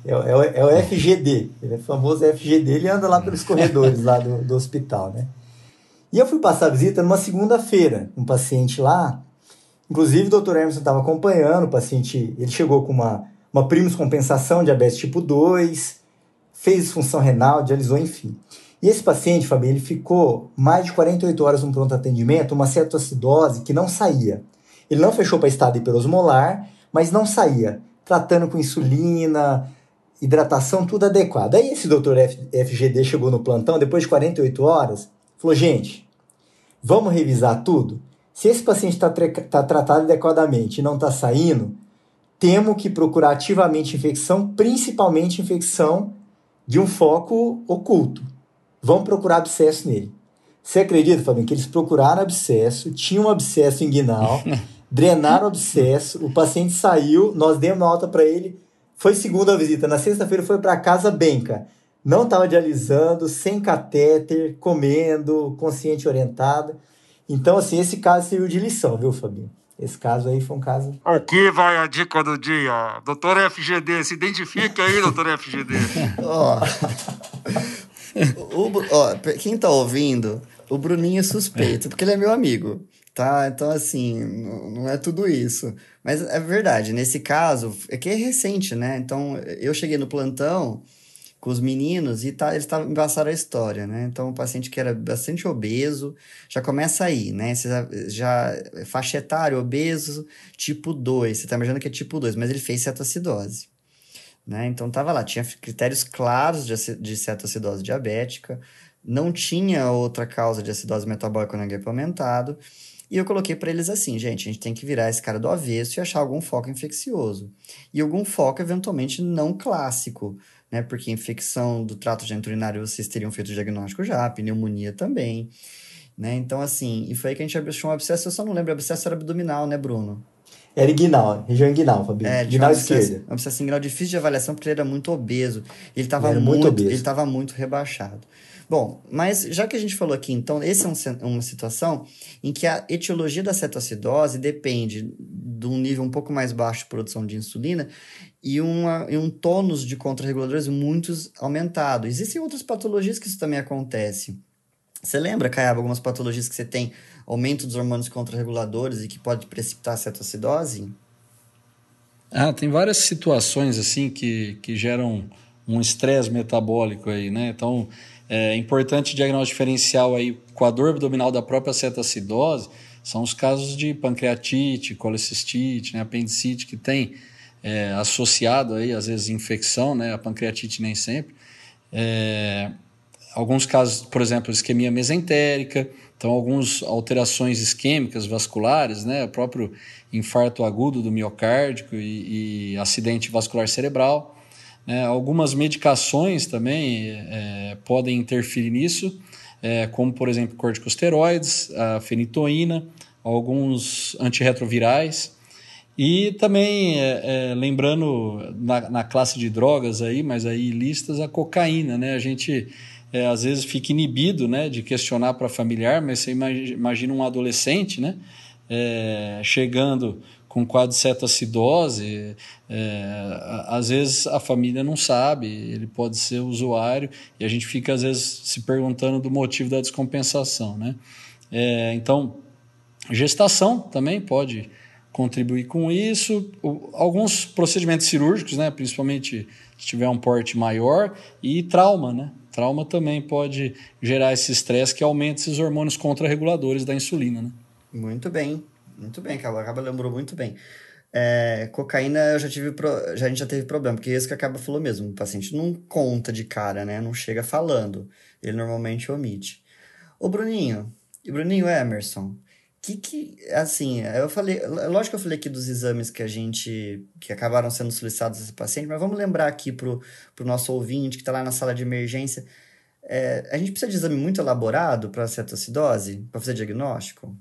É, é, é, o FGD, ele é famoso FGD, ele anda lá pelos corredores lá do, do hospital, né? E eu fui passar visita numa segunda-feira, um paciente lá, inclusive o Dr. Emerson estava acompanhando, o paciente, ele chegou com uma, uma primos compensação, diabetes tipo 2, fez disfunção renal, dialisou, enfim. E esse paciente, Fabi, ele ficou mais de 48 horas no pronto atendimento, uma cetoacidose que não saía. Ele não fechou para estado hiperosmolar, mas não saía, tratando com insulina, hidratação, tudo adequado. Aí esse doutor FGD chegou no plantão, depois de 48 horas, falou, gente, vamos revisar tudo? Se esse paciente está tá tratado adequadamente e não está saindo, temos que procurar ativamente infecção, principalmente infecção de um foco oculto. Vamos procurar abscesso nele. Você acredita, Fabinho, que eles procuraram abscesso, tinham um abscesso inguinal, drenaram o abscesso, o paciente saiu, nós demos alta para ele, foi segunda visita. Na sexta-feira foi para casa benca. Não estava dialisando, sem catéter, comendo, consciente orientada. Então, assim, esse caso serviu de lição, viu, Fabinho? Esse caso aí foi um caso. Aqui vai a dica do dia. Doutor FGD, se identifique aí, doutor FGD. Ó. ó, quem tá ouvindo, o Bruninho é suspeito, porque ele é meu amigo tá? Então, assim, não é tudo isso. Mas é verdade, nesse caso, é que é recente, né? Então, eu cheguei no plantão com os meninos e tá, eles tavam, passaram a história, né? Então, o paciente que era bastante obeso, já começa aí, né? Você já, já faixa etária, obeso, tipo 2, você tá imaginando que é tipo 2, mas ele fez cetoacidose. Né? Então, tava lá, tinha critérios claros de, de cetoacidose diabética, não tinha outra causa de acidose metabólica no HEP aumentado, e eu coloquei para eles assim, gente, a gente tem que virar esse cara do avesso e achar algum foco infeccioso. E algum foco, eventualmente, não clássico, né? Porque infecção do trato geniturinário vocês teriam feito o diagnóstico já, pneumonia também, né? Então, assim, e foi aí que a gente achou um abscesso, eu só não lembro, abscesso era abdominal, né, Bruno? Era inguinal, região inguinal, Fabinho. É, inguinal esquerda. Um abscesso inguinal difícil de avaliação porque ele era muito obeso. Ele estava muito, muito obeso. ele estava muito rebaixado. Bom, mas já que a gente falou aqui, então, essa é um, uma situação em que a etiologia da cetoacidose depende de um nível um pouco mais baixo de produção de insulina e, uma, e um tônus de contrarreguladores muito aumentado. Existem outras patologias que isso também acontece. Você lembra, Caiaba, algumas patologias que você tem aumento dos hormônios contrarreguladores e que pode precipitar a cetoacidose? Ah, tem várias situações assim que, que geram um estresse metabólico aí, né? Então, é importante diagnóstico diferencial aí com a dor abdominal da própria cetoacidose, são os casos de pancreatite, colecistite, né, apendicite que tem é, associado aí às vezes infecção, né, a pancreatite nem sempre. É, alguns casos, por exemplo, isquemia mesentérica, então algumas alterações isquêmicas vasculares, né, o próprio infarto agudo do miocárdio e, e acidente vascular cerebral. Né, algumas medicações também é, podem interferir nisso é, como por exemplo corticosteroides, a fenitoína, alguns antirretrovirais. E também, é, é, lembrando na, na, classe de drogas aí, mas aí listas, a cocaína, né? A gente é, às vezes fica inibido né, de questionar para familiar, mas você imagina um adolescente, né? É, chegando com quadro de cetoacidose, é, às vezes a família não sabe, ele pode ser usuário e a gente fica às vezes se perguntando do motivo da descompensação, né? É, então, gestação também pode contribuir com isso, alguns procedimentos cirúrgicos, né, principalmente se tiver um porte maior e trauma, né? Trauma também pode gerar esse estresse que aumenta esses hormônios contrarreguladores da insulina, né? Muito bem. Muito bem, Cabo. Acaba lembrou muito bem. É, cocaína eu já tive pro... já a gente já teve problema, porque isso que acaba falou mesmo, o paciente não conta de cara, né? Não chega falando. Ele normalmente omite. Ô Bruninho, e Bruninho Emerson, que que assim, eu falei, lógico que eu falei aqui dos exames que a gente que acabaram sendo solicitados esse paciente, mas vamos lembrar aqui pro pro nosso ouvinte que está lá na sala de emergência, é, a gente precisa de exame muito elaborado para cetoacidose, para fazer diagnóstico?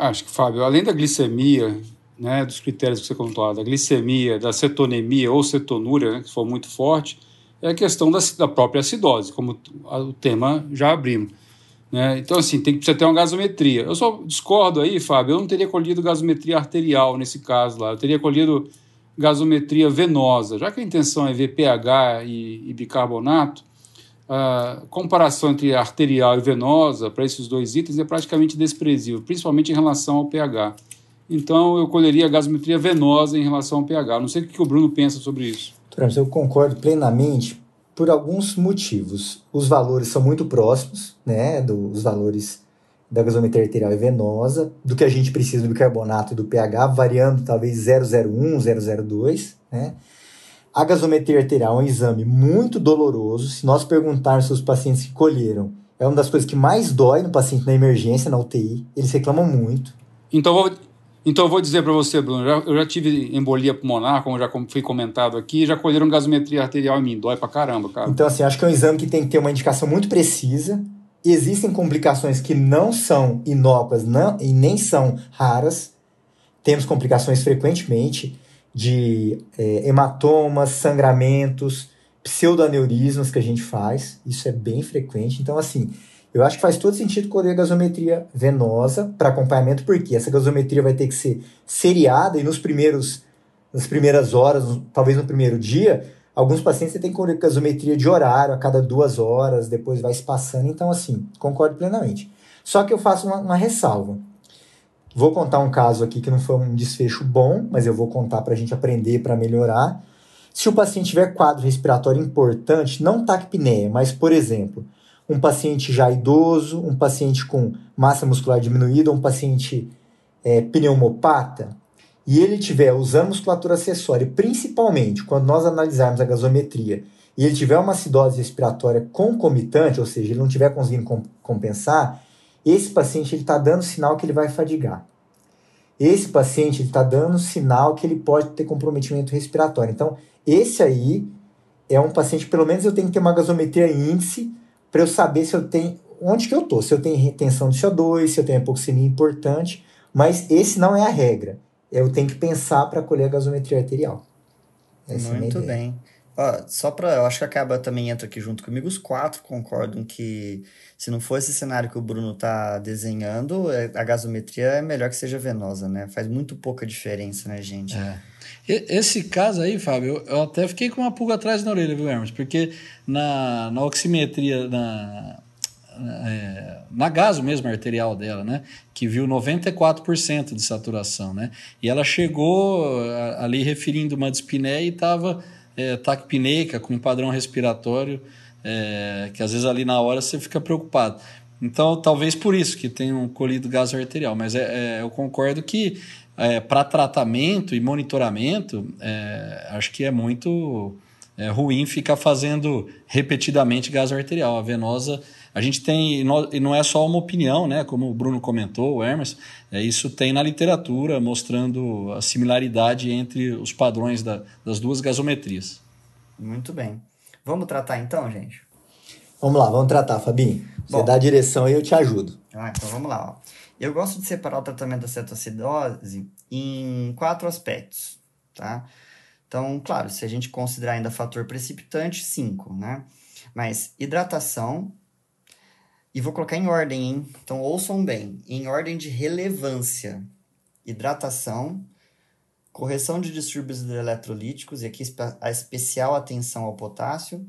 Acho que, Fábio, além da glicemia, né, dos critérios que você contou, da glicemia, da cetonemia ou cetonúria, né, que for muito forte, é a questão da, da própria acidose, como o tema já abrimos. Né? Então, assim, tem que precisa ter uma gasometria. Eu só discordo aí, Fábio, eu não teria colhido gasometria arterial nesse caso lá, eu teria colhido gasometria venosa. Já que a intenção é ver pH e, e bicarbonato, a comparação entre arterial e venosa para esses dois itens é praticamente desprezível, principalmente em relação ao pH. Então eu colheria a gasometria venosa em relação ao pH. Não sei o que o Bruno pensa sobre isso. Eu concordo plenamente por alguns motivos. Os valores são muito próximos, né, dos valores da gasometria arterial e venosa, do que a gente precisa do bicarbonato e do pH, variando talvez 001, 002, né? A gasometria arterial é um exame muito doloroso. Se nós perguntarmos se os pacientes que colheram, é uma das coisas que mais dói no paciente na emergência, na UTI. Eles reclamam muito. Então, vou, então eu vou dizer para você, Bruno, eu já, eu já, tive embolia pulmonar, como já foi comentado aqui, já colheram gasometria arterial em mim. Dói pra caramba, cara. Então, assim, acho que é um exame que tem que ter uma indicação muito precisa. Existem complicações que não são inócuas não, e nem são raras. Temos complicações frequentemente de é, hematomas, sangramentos, pseudoaneurismas que a gente faz. Isso é bem frequente. Então, assim, eu acho que faz todo sentido colher gasometria venosa para acompanhamento, porque essa gasometria vai ter que ser seriada e nos primeiros, nas primeiras horas, talvez no primeiro dia, alguns pacientes você tem que colher gasometria de horário a cada duas horas, depois vai se passando. Então, assim, concordo plenamente. Só que eu faço uma, uma ressalva. Vou contar um caso aqui que não foi um desfecho bom, mas eu vou contar para a gente aprender para melhorar. Se o paciente tiver quadro respiratório importante, não taquipneia, mas, por exemplo, um paciente já idoso, um paciente com massa muscular diminuída, um paciente é, pneumopata, e ele tiver usando musculatura acessória, principalmente quando nós analisarmos a gasometria, e ele tiver uma acidose respiratória concomitante, ou seja, ele não estiver conseguindo compensar, esse paciente está dando sinal que ele vai fadigar. Esse paciente está dando sinal que ele pode ter comprometimento respiratório. Então, esse aí é um paciente, pelo menos eu tenho que ter uma gasometria índice para eu saber se eu tenho onde que eu estou, se eu tenho retenção de CO2, se eu tenho hipoxemia importante, mas esse não é a regra. Eu tenho que pensar para colher a gasometria arterial. Essa é Muito é bem. Ó, só para, eu acho que acaba também entra aqui junto comigo, os quatro concordam que se não for esse cenário que o Bruno tá desenhando, é, a gasometria é melhor que seja venosa, né? Faz muito pouca diferença, né, gente? É. Esse caso aí, Fábio, eu até fiquei com uma pulga atrás na orelha, viu, Hermes? Porque na, na oximetria, na, é, na gaso mesmo arterial dela, né? Que viu 94% de saturação, né? E ela chegou ali referindo uma dispneia e estava é, taquipneica com padrão respiratório, é, que às vezes ali na hora você fica preocupado. Então, talvez por isso que tenham colhido gás arterial. Mas é, é eu concordo que é, para tratamento e monitoramento, é, acho que é muito ruim ficar fazendo repetidamente gás arterial. A venosa, a gente tem, e não é só uma opinião, né? Como o Bruno comentou, o Hermes, é, isso tem na literatura mostrando a similaridade entre os padrões da, das duas gasometrias. Muito bem. Vamos tratar então, gente? Vamos lá, vamos tratar, Fabinho. Você Bom, dá a direção e eu te ajudo. Ah, então vamos lá. Ó. Eu gosto de separar o tratamento da cetoacidose em quatro aspectos, tá? Então, claro, se a gente considerar ainda fator precipitante, cinco, né? Mas hidratação, e vou colocar em ordem, hein? Então, ouçam bem, em ordem de relevância. Hidratação, correção de distúrbios eletrolíticos, e aqui a especial atenção ao potássio,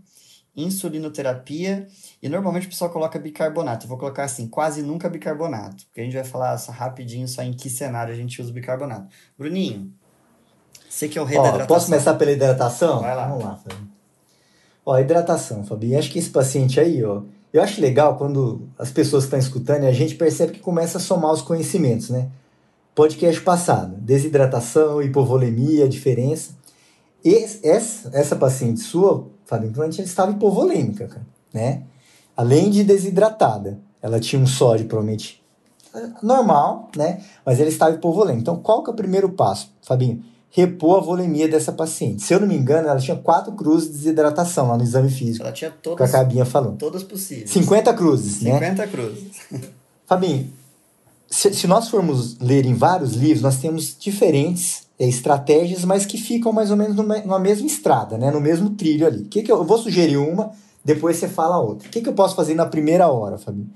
insulinoterapia e normalmente o pessoal coloca bicarbonato. Eu vou colocar assim, quase nunca bicarbonato, porque a gente vai falar só rapidinho só em que cenário a gente usa bicarbonato. Bruninho, você que é o rei Ó, da hidratação. Posso começar pela hidratação? Vai lá. Vamos lá, Fabinho. Ó, hidratação, Fabinho. Acho que esse paciente aí, ó, eu acho legal quando as pessoas estão escutando e a gente percebe que começa a somar os conhecimentos, né? Podcast passado, desidratação, hipovolemia, diferença. Essa, essa paciente sua Fabinho provavelmente estava hipovolêmica, cara, né? Além de desidratada. Ela tinha um sódio provavelmente normal, né? Mas ela estava hipovolêmica. Então, qual que é o primeiro passo, Fabinho? Repor a volemia dessa paciente. Se eu não me engano, ela tinha quatro cruzes de desidratação lá no exame físico. Ela tinha todas. Que a Cabinha falou. Todas possíveis. 50 cruzes, 50 né? 50 cruzes. Fabinho, se, se, nós formos ler em vários livros, nós temos diferentes é, estratégias, mas que ficam mais ou menos numa, numa mesma estrada, né? no mesmo trilho ali. Que que eu, eu, vou sugerir uma, depois você fala outra. O que, que eu posso fazer na primeira hora, Fabinho?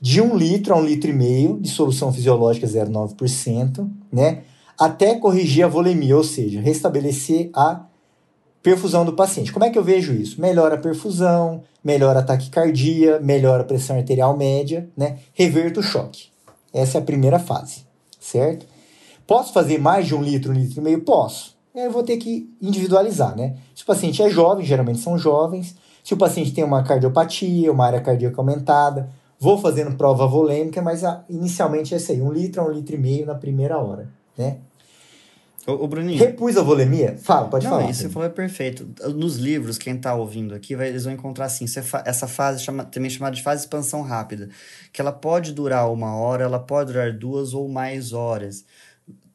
De um litro a um litro e meio de solução fisiológica 0,9%, né? Até corrigir a volemia, ou seja, restabelecer a perfusão do paciente. Como é que eu vejo isso? Melhora a perfusão, melhora a taquicardia, melhora a pressão arterial média, né? Reverta o choque. Essa é a primeira fase, certo? Posso fazer mais de um litro, um litro e meio? Posso. Eu vou ter que individualizar, né? Se o paciente é jovem, geralmente são jovens. Se o paciente tem uma cardiopatia, uma área cardíaca aumentada, vou fazendo prova volêmica, mas a, inicialmente é isso aí, um litro a um litro e meio na primeira hora, né? O, Bruninho. Repus a volemia? Fala, pode não, falar. Isso você falou é perfeito. Nos livros, quem está ouvindo aqui, vai, eles vão encontrar assim, essa fase chama, também chamada de fase de expansão rápida, que ela pode durar uma hora, ela pode durar duas ou mais horas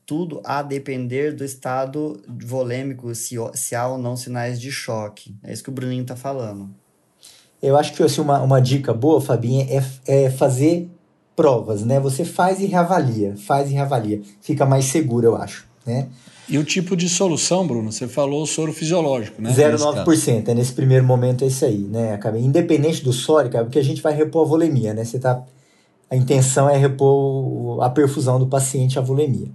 tudo a depender do estado volêmico, se, se há ou não sinais de choque. É isso que o Bruninho está falando. Eu acho que assim, uma, uma dica boa, Fabinha, é, é fazer provas, né? Você faz e reavalia, faz e reavalia. Fica mais seguro, eu acho, né? E o tipo de solução, Bruno? Você falou soro fisiológico, né? 0,9%. É nesse primeiro momento é isso aí, né? Independente do sódio, cara, porque a gente vai repor a volemia, né? Você tá... A intenção é repor a perfusão do paciente à volemia.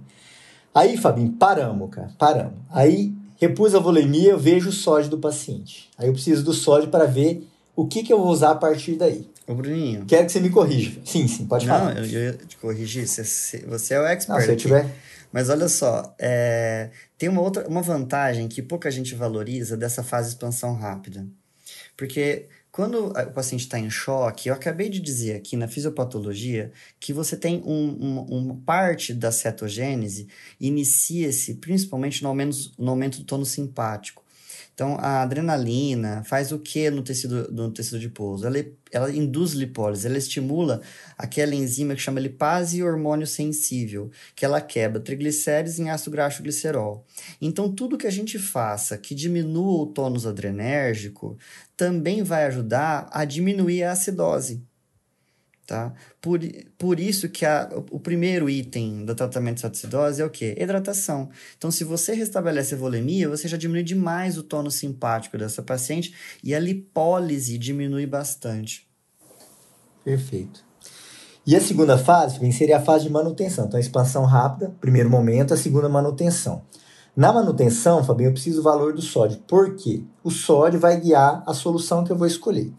Aí, Fabinho, paramos, cara, paramos. Aí, repus a volemia, eu vejo o sódio do paciente. Aí eu preciso do sódio para ver o que, que eu vou usar a partir daí. Ô, Bruninho. Quero que você me corrija. Sim, sim, pode Não, falar. Não, eu, ia te corrigir. Você, você é o expert. Não, se eu tiver... Mas olha só, é, tem uma outra uma vantagem que pouca gente valoriza dessa fase de expansão rápida. Porque quando o paciente está em choque, eu acabei de dizer aqui na fisiopatologia que você tem um, um, uma parte da cetogênese inicia-se principalmente no aumento, no aumento do tônus simpático. Então, a adrenalina faz o que no tecido, no tecido adiposo? Ela, ela induz lipólise, ela estimula aquela enzima que chama lipase hormônio sensível, que ela quebra triglicérides em ácido graxo glicerol. Então, tudo que a gente faça que diminua o tônus adrenérgico também vai ajudar a diminuir a acidose. Tá? Por, por isso que a, o primeiro item do tratamento de acidose é o quê? Hidratação. Então, se você restabelece a volemia, você já diminui demais o tônus simpático dessa paciente e a lipólise diminui bastante. Perfeito. E a segunda fase seria a fase de manutenção. Então, a expansão rápida, primeiro momento, a segunda manutenção. Na manutenção, Fabinho, eu preciso do valor do sódio. Por quê? O sódio vai guiar a solução que eu vou escolher.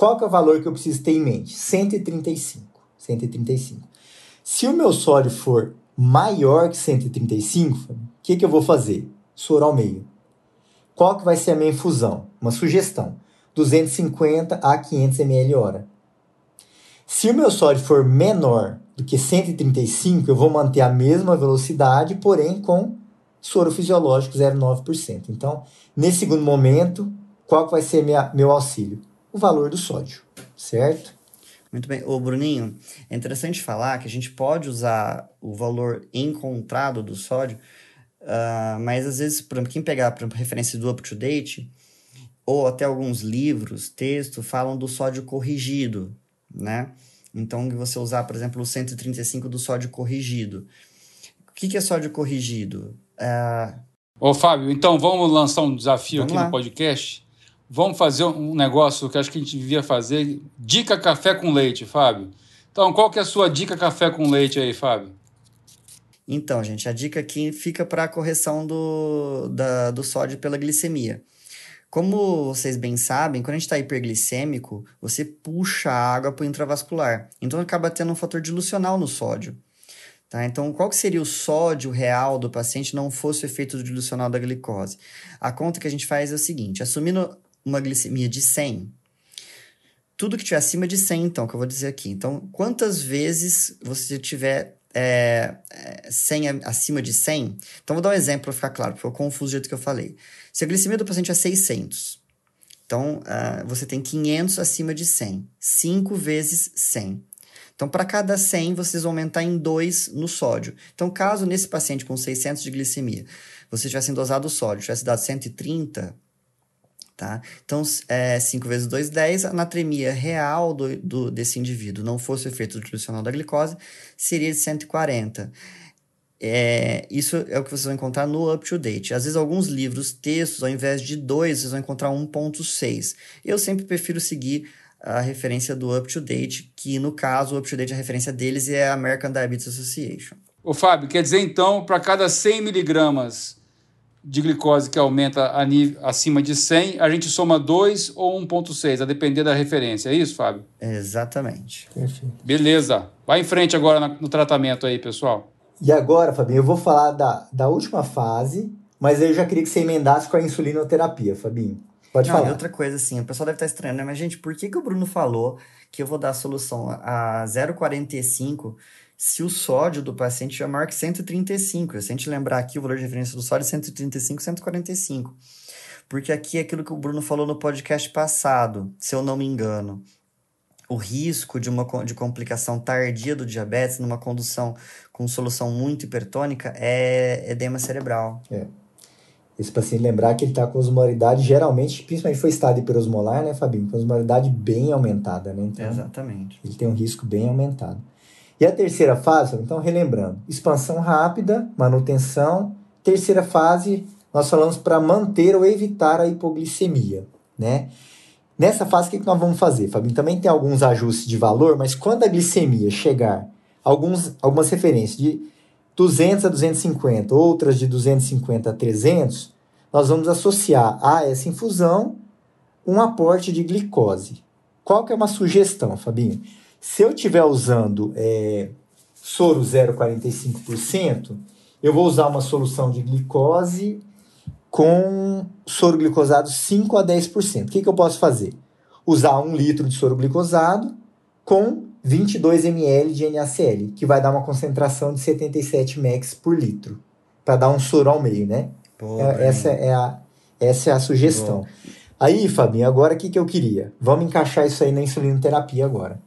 Qual que é o valor que eu preciso ter em mente? 135. 135. Se o meu sódio for maior que 135, o que, que eu vou fazer? Soro ao meio. Qual que vai ser a minha infusão? Uma sugestão. 250 a 500 ml hora. Se o meu sódio for menor do que 135, eu vou manter a mesma velocidade, porém com soro fisiológico 0,9%. Então, nesse segundo momento, qual vai ser minha, meu auxílio? O valor do sódio, certo? Muito bem. Ô, Bruninho, é interessante falar que a gente pode usar o valor encontrado do sódio, uh, mas às vezes, por exemplo, quem pegar por exemplo, referência do up-to-date, ou até alguns livros, texto, falam do sódio corrigido, né? Então, você usar, por exemplo, o 135 do sódio corrigido. O que, que é sódio corrigido? É... Ô, Fábio, então vamos lançar um desafio vamos aqui lá. no podcast? Vamos fazer um negócio que acho que a gente devia fazer. Dica café com leite, Fábio. Então, qual que é a sua dica café com leite aí, Fábio? Então, gente, a dica aqui fica para a correção do, da, do sódio pela glicemia. Como vocês bem sabem, quando a gente está hiperglicêmico, você puxa a água para o intravascular. Então acaba tendo um fator dilucional no sódio. Tá? Então, qual que seria o sódio real do paciente não fosse o efeito dilucional da glicose? A conta que a gente faz é o seguinte: assumindo uma glicemia de 100, tudo que tiver acima de 100, então, que eu vou dizer aqui. Então, quantas vezes você tiver é, 100 é, acima de 100, então vou dar um exemplo para ficar claro, porque eu confuso do jeito que eu falei. Se a glicemia do paciente é 600, então uh, você tem 500 acima de 100, 5 vezes 100. Então, para cada 100, vocês vão aumentar em 2 no sódio. Então, caso nesse paciente com 600 de glicemia, você tivesse dosado o sódio, tivesse dado 130, Tá? Então, é, 5 vezes 2, 10. A natremia real do, do, desse indivíduo não fosse o efeito dilucional da glicose, seria de 140. É, isso é o que vocês vão encontrar no up-to-date. Às vezes, alguns livros, textos, ao invés de 2, vocês vão encontrar 1.6. Eu sempre prefiro seguir a referência do up-to-date, que no caso, o up-to-date, a referência deles é a American Diabetes Association. Ô, Fábio, quer dizer então, para cada 100 miligramas de glicose que aumenta a nível, acima de 100, a gente soma 2 ou 1,6, a depender da referência. É isso, Fábio? Exatamente. Perfeito. Beleza. Vai em frente agora no tratamento aí, pessoal. E agora, Fabinho, eu vou falar da, da última fase, mas eu já queria que você emendasse com a insulinoterapia, Fabinho. Pode Não, falar. E outra coisa, assim, o pessoal deve estar estranhando, né? Mas, gente, por que, que o Bruno falou que eu vou dar a solução a 0,45 se o sódio do paciente é maior que 135. Se a gente lembrar aqui, o valor de referência do sódio é 135, 145. Porque aqui é aquilo que o Bruno falou no podcast passado, se eu não me engano. O risco de uma de complicação tardia do diabetes numa condução com solução muito hipertônica é edema cerebral. É. Esse paciente lembrar que ele está com osmolaridade, geralmente, principalmente foi estado hiperosmolar, né, Fabinho? Com osmolaridade bem aumentada, né? Então, Exatamente. Ele tem um risco bem aumentado. E a terceira fase, então relembrando, expansão rápida, manutenção. Terceira fase, nós falamos para manter ou evitar a hipoglicemia, né? Nessa fase, o que nós vamos fazer, Fabinho? Também tem alguns ajustes de valor, mas quando a glicemia chegar, alguns, algumas referências de 200 a 250, outras de 250 a 300, nós vamos associar a essa infusão um aporte de glicose. Qual que é uma sugestão, Fabinho? Se eu estiver usando é, soro 0,45%, eu vou usar uma solução de glicose com soro glicosado 5 a 10%. O que, que eu posso fazer? Usar um litro de soro glicosado com 22 ml de NaCl, que vai dar uma concentração de 77 mEq por litro, para dar um soro ao meio, né? Pô, é, essa, é a, essa é a sugestão. Aí, Fabinho, agora o que, que eu queria? Vamos encaixar isso aí na insulinoterapia agora.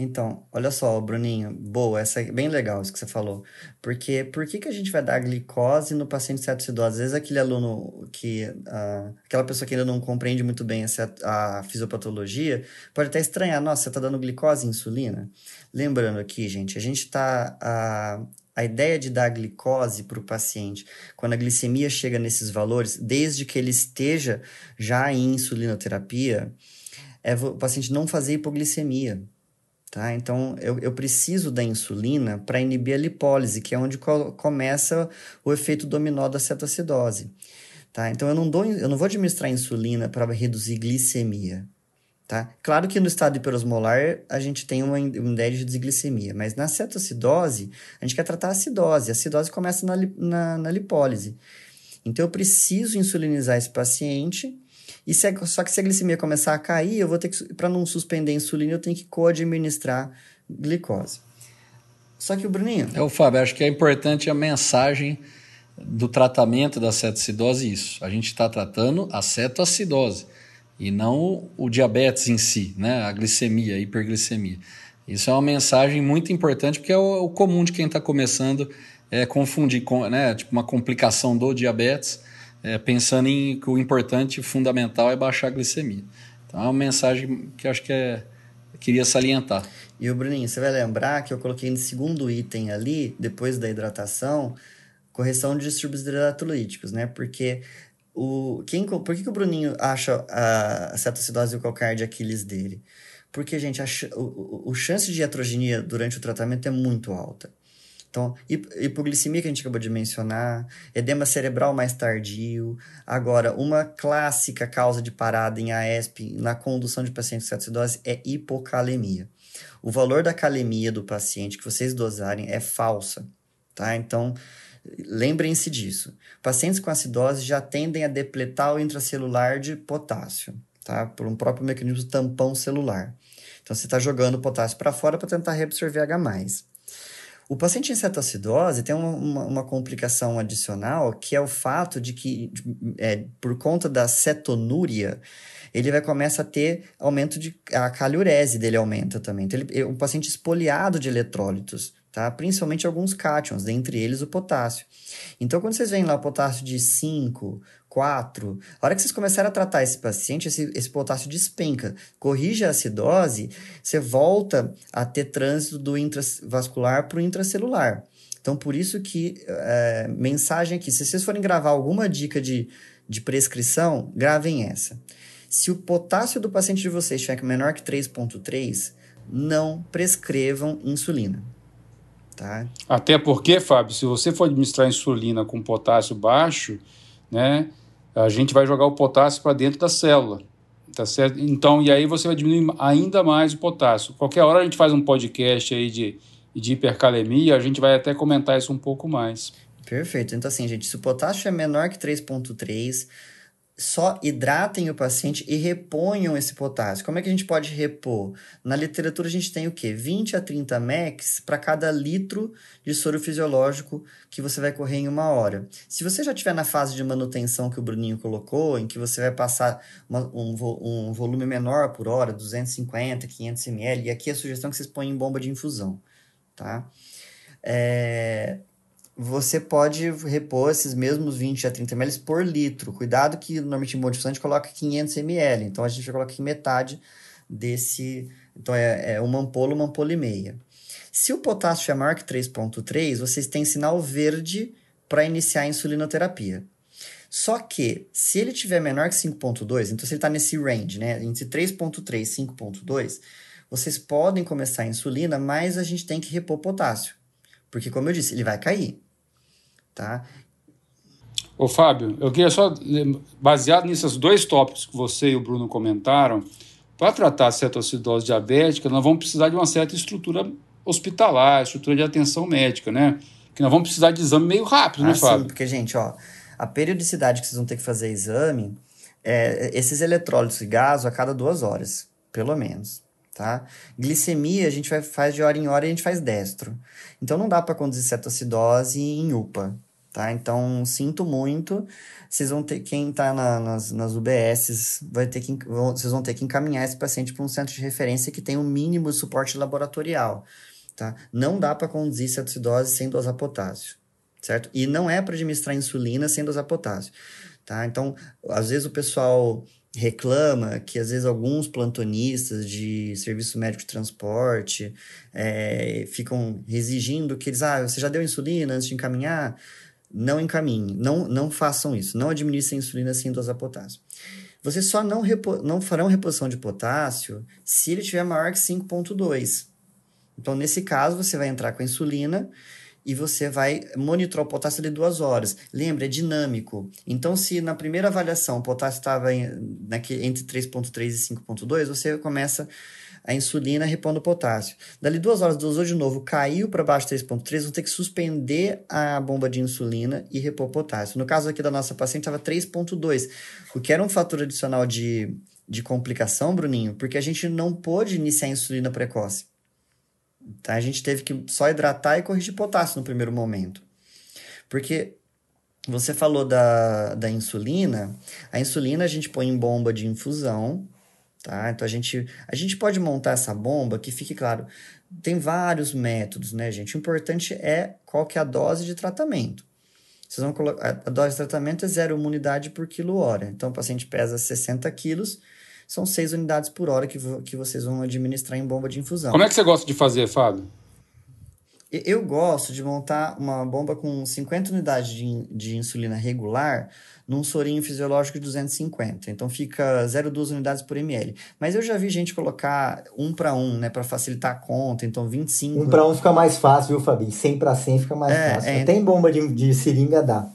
Então, olha só, Bruninho, boa, essa é bem legal isso que você falou. Porque por que, que a gente vai dar glicose no paciente cetoacidose? Às vezes aquele aluno que, uh, aquela pessoa que ainda não compreende muito bem a fisiopatologia, pode até estranhar, nossa, você está dando glicose e insulina? Lembrando aqui, gente, a gente está, a, a ideia de dar glicose para o paciente, quando a glicemia chega nesses valores, desde que ele esteja já em insulinoterapia, é o paciente não fazer hipoglicemia. Tá? Então, eu, eu preciso da insulina para inibir a lipólise, que é onde co começa o efeito dominó da cetoacidose. Tá? Então, eu não, dou, eu não vou administrar insulina para reduzir glicemia. Tá? Claro que no estado hiperosmolar a gente tem uma ideia de desglicemia, mas na cetoacidose a gente quer tratar a acidose. A acidose começa na, na, na lipólise. Então eu preciso insulinizar esse paciente e se, só que se a glicemia começar a cair, eu vou ter que, para não suspender a insulina, eu tenho que co-administrar glicose. Só que o Bruninho. É o Fábio, acho que é importante a mensagem do tratamento da cetoacidose isso. A gente está tratando a cetoacidose e não o diabetes em si, né? a glicemia, a hiperglicemia. Isso é uma mensagem muito importante porque é o, o comum de quem está começando é confundir com né? tipo uma complicação do diabetes, é, pensando em que o importante, fundamental é baixar a glicemia. Então é uma mensagem que acho que é, queria salientar. E o Bruninho, você vai lembrar que eu coloquei no segundo item ali, depois da hidratação, correção de distúrbios hidratolíticos, né? Porque o, quem, por que, que o Bruninho acha a cetoacidose e o de Aquiles dele? Porque, gente, a, o, o chance de heterogenia durante o tratamento é muito alta. Então, hipoglicemia que a gente acabou de mencionar, edema cerebral mais tardio. Agora, uma clássica causa de parada em AESP na condução de pacientes com cetoacidose é hipocalemia. O valor da calemia do paciente que vocês dosarem é falsa, tá? Então, Lembrem-se disso. Pacientes com acidose já tendem a depletar o intracelular de potássio, tá? Por um próprio mecanismo tampão celular. Então, você está jogando potássio para fora para tentar reabsorver H+. O paciente em cetoacidose tem uma, uma, uma, complicação adicional, que é o fato de que, é, por conta da cetonúria, ele vai começar a ter aumento de... a caliurese dele aumenta também. Então, ele, é um paciente espoliado de eletrólitos tá? Principalmente alguns cátions, dentre eles o potássio. Então, quando vocês veem lá o potássio de 5, 4, a hora que vocês começarem a tratar esse paciente, esse, esse potássio despenca, corrige a acidose, você volta a ter trânsito do intravascular para o intracelular. Então, por isso que, é, mensagem aqui, se vocês forem gravar alguma dica de, de prescrição, gravem essa. Se o potássio do paciente de vocês estiver menor que 3,3, não prescrevam insulina. Tá? Até porque, Fábio, se você for administrar insulina com potássio baixo, né, a gente vai jogar o potássio para dentro da célula. Tá certo? Então, e aí você vai diminuir ainda mais o potássio. Qualquer hora a gente faz um podcast aí de, de hipercalemia, a gente vai até comentar isso um pouco mais. Perfeito. Então, assim, gente, se o potássio é menor que 3,3, só hidratem o paciente e reponham esse potássio. Como é que a gente pode repor? Na literatura a gente tem o quê? 20 a 30 mEx para cada litro de soro fisiológico que você vai correr em uma hora. Se você já estiver na fase de manutenção que o Bruninho colocou, em que você vai passar uma, um, um volume menor por hora, 250, 500 ml, e aqui a sugestão é que vocês põem em bomba de infusão, tá? É, você pode repor esses mesmos 20 a 30 ml por litro. Cuidado que normalmente em gente coloca 500 ml, então a gente vai colocar aqui metade desse. Então é, é uma ampola, uma ampola e meia. Se o potássio é maior que 3,3, vocês têm sinal verde para iniciar a insulinoterapia. Só que, se ele tiver menor que 5,2, então se ele está nesse range, né, entre 3,3 e 5,2, vocês podem começar a insulina, mas a gente tem que repor potássio. Porque, como eu disse, ele vai cair tá? Ô Fábio, eu queria só, baseado nesses dois tópicos que você e o Bruno comentaram, para tratar a cetoacidose diabética, nós vamos precisar de uma certa estrutura hospitalar, estrutura de atenção médica, né? Que nós vamos precisar de exame meio rápido, né, ah, né, Fábio? Sim, porque, gente, ó, a periodicidade que vocês vão ter que fazer exame é esses eletrólitos de gás a cada duas horas, pelo menos tá? Glicemia a gente vai, faz de hora em hora e a gente faz destro. Então não dá para conduzir cetoacidose em UPA, tá? Então sinto muito, vocês vão ter quem está na, nas, nas UBSs vai ter que vocês vão ter que encaminhar esse paciente para um centro de referência que tem o um mínimo suporte laboratorial, tá? Não dá para conduzir cetoacidose sem dosar potássio, certo? E não é para administrar insulina sem dosar potássio, tá? Então, às vezes o pessoal reclama que às vezes alguns plantonistas de serviço médico de transporte é, ficam exigindo que eles, ah, você já deu insulina antes de encaminhar? Não encaminhe, não, não façam isso, não administrem insulina sem dosar potássio. Vocês só não, repo, não farão reposição de potássio se ele tiver maior que 5,2. Então, nesse caso, você vai entrar com a insulina e você vai monitorar o potássio ali duas horas. Lembra, é dinâmico. Então, se na primeira avaliação o potássio estava entre 3,3 e 5,2, você começa a insulina repondo o potássio. Dali duas horas, dosou de novo, caiu para baixo de 3,3, vão ter que suspender a bomba de insulina e repor potássio. No caso aqui da nossa paciente, estava 3,2, o que era um fator adicional de, de complicação, Bruninho, porque a gente não pôde iniciar a insulina precoce. Tá? A gente teve que só hidratar e corrigir potássio no primeiro momento. Porque você falou da, da insulina, a insulina a gente põe em bomba de infusão, tá? Então a gente, a gente pode montar essa bomba que fique claro, tem vários métodos, né, gente? O importante é qual que é a dose de tratamento. Vocês vão colocar, a dose de tratamento é zero unidade por quilo hora. Então o paciente pesa 60 quilos, são 6 unidades por hora que, que vocês vão administrar em bomba de infusão. Como é que você gosta de fazer, Fábio? Eu gosto de montar uma bomba com 50 unidades de, de insulina regular num sorinho fisiológico de 250. Então fica 0,2 unidades por ml. Mas eu já vi gente colocar um para um, né, para facilitar a conta. Então 25. Um para um fica mais fácil, viu, Fabi? 100 para 100 fica mais é, fácil. É, Até em bomba de, de seringa dá.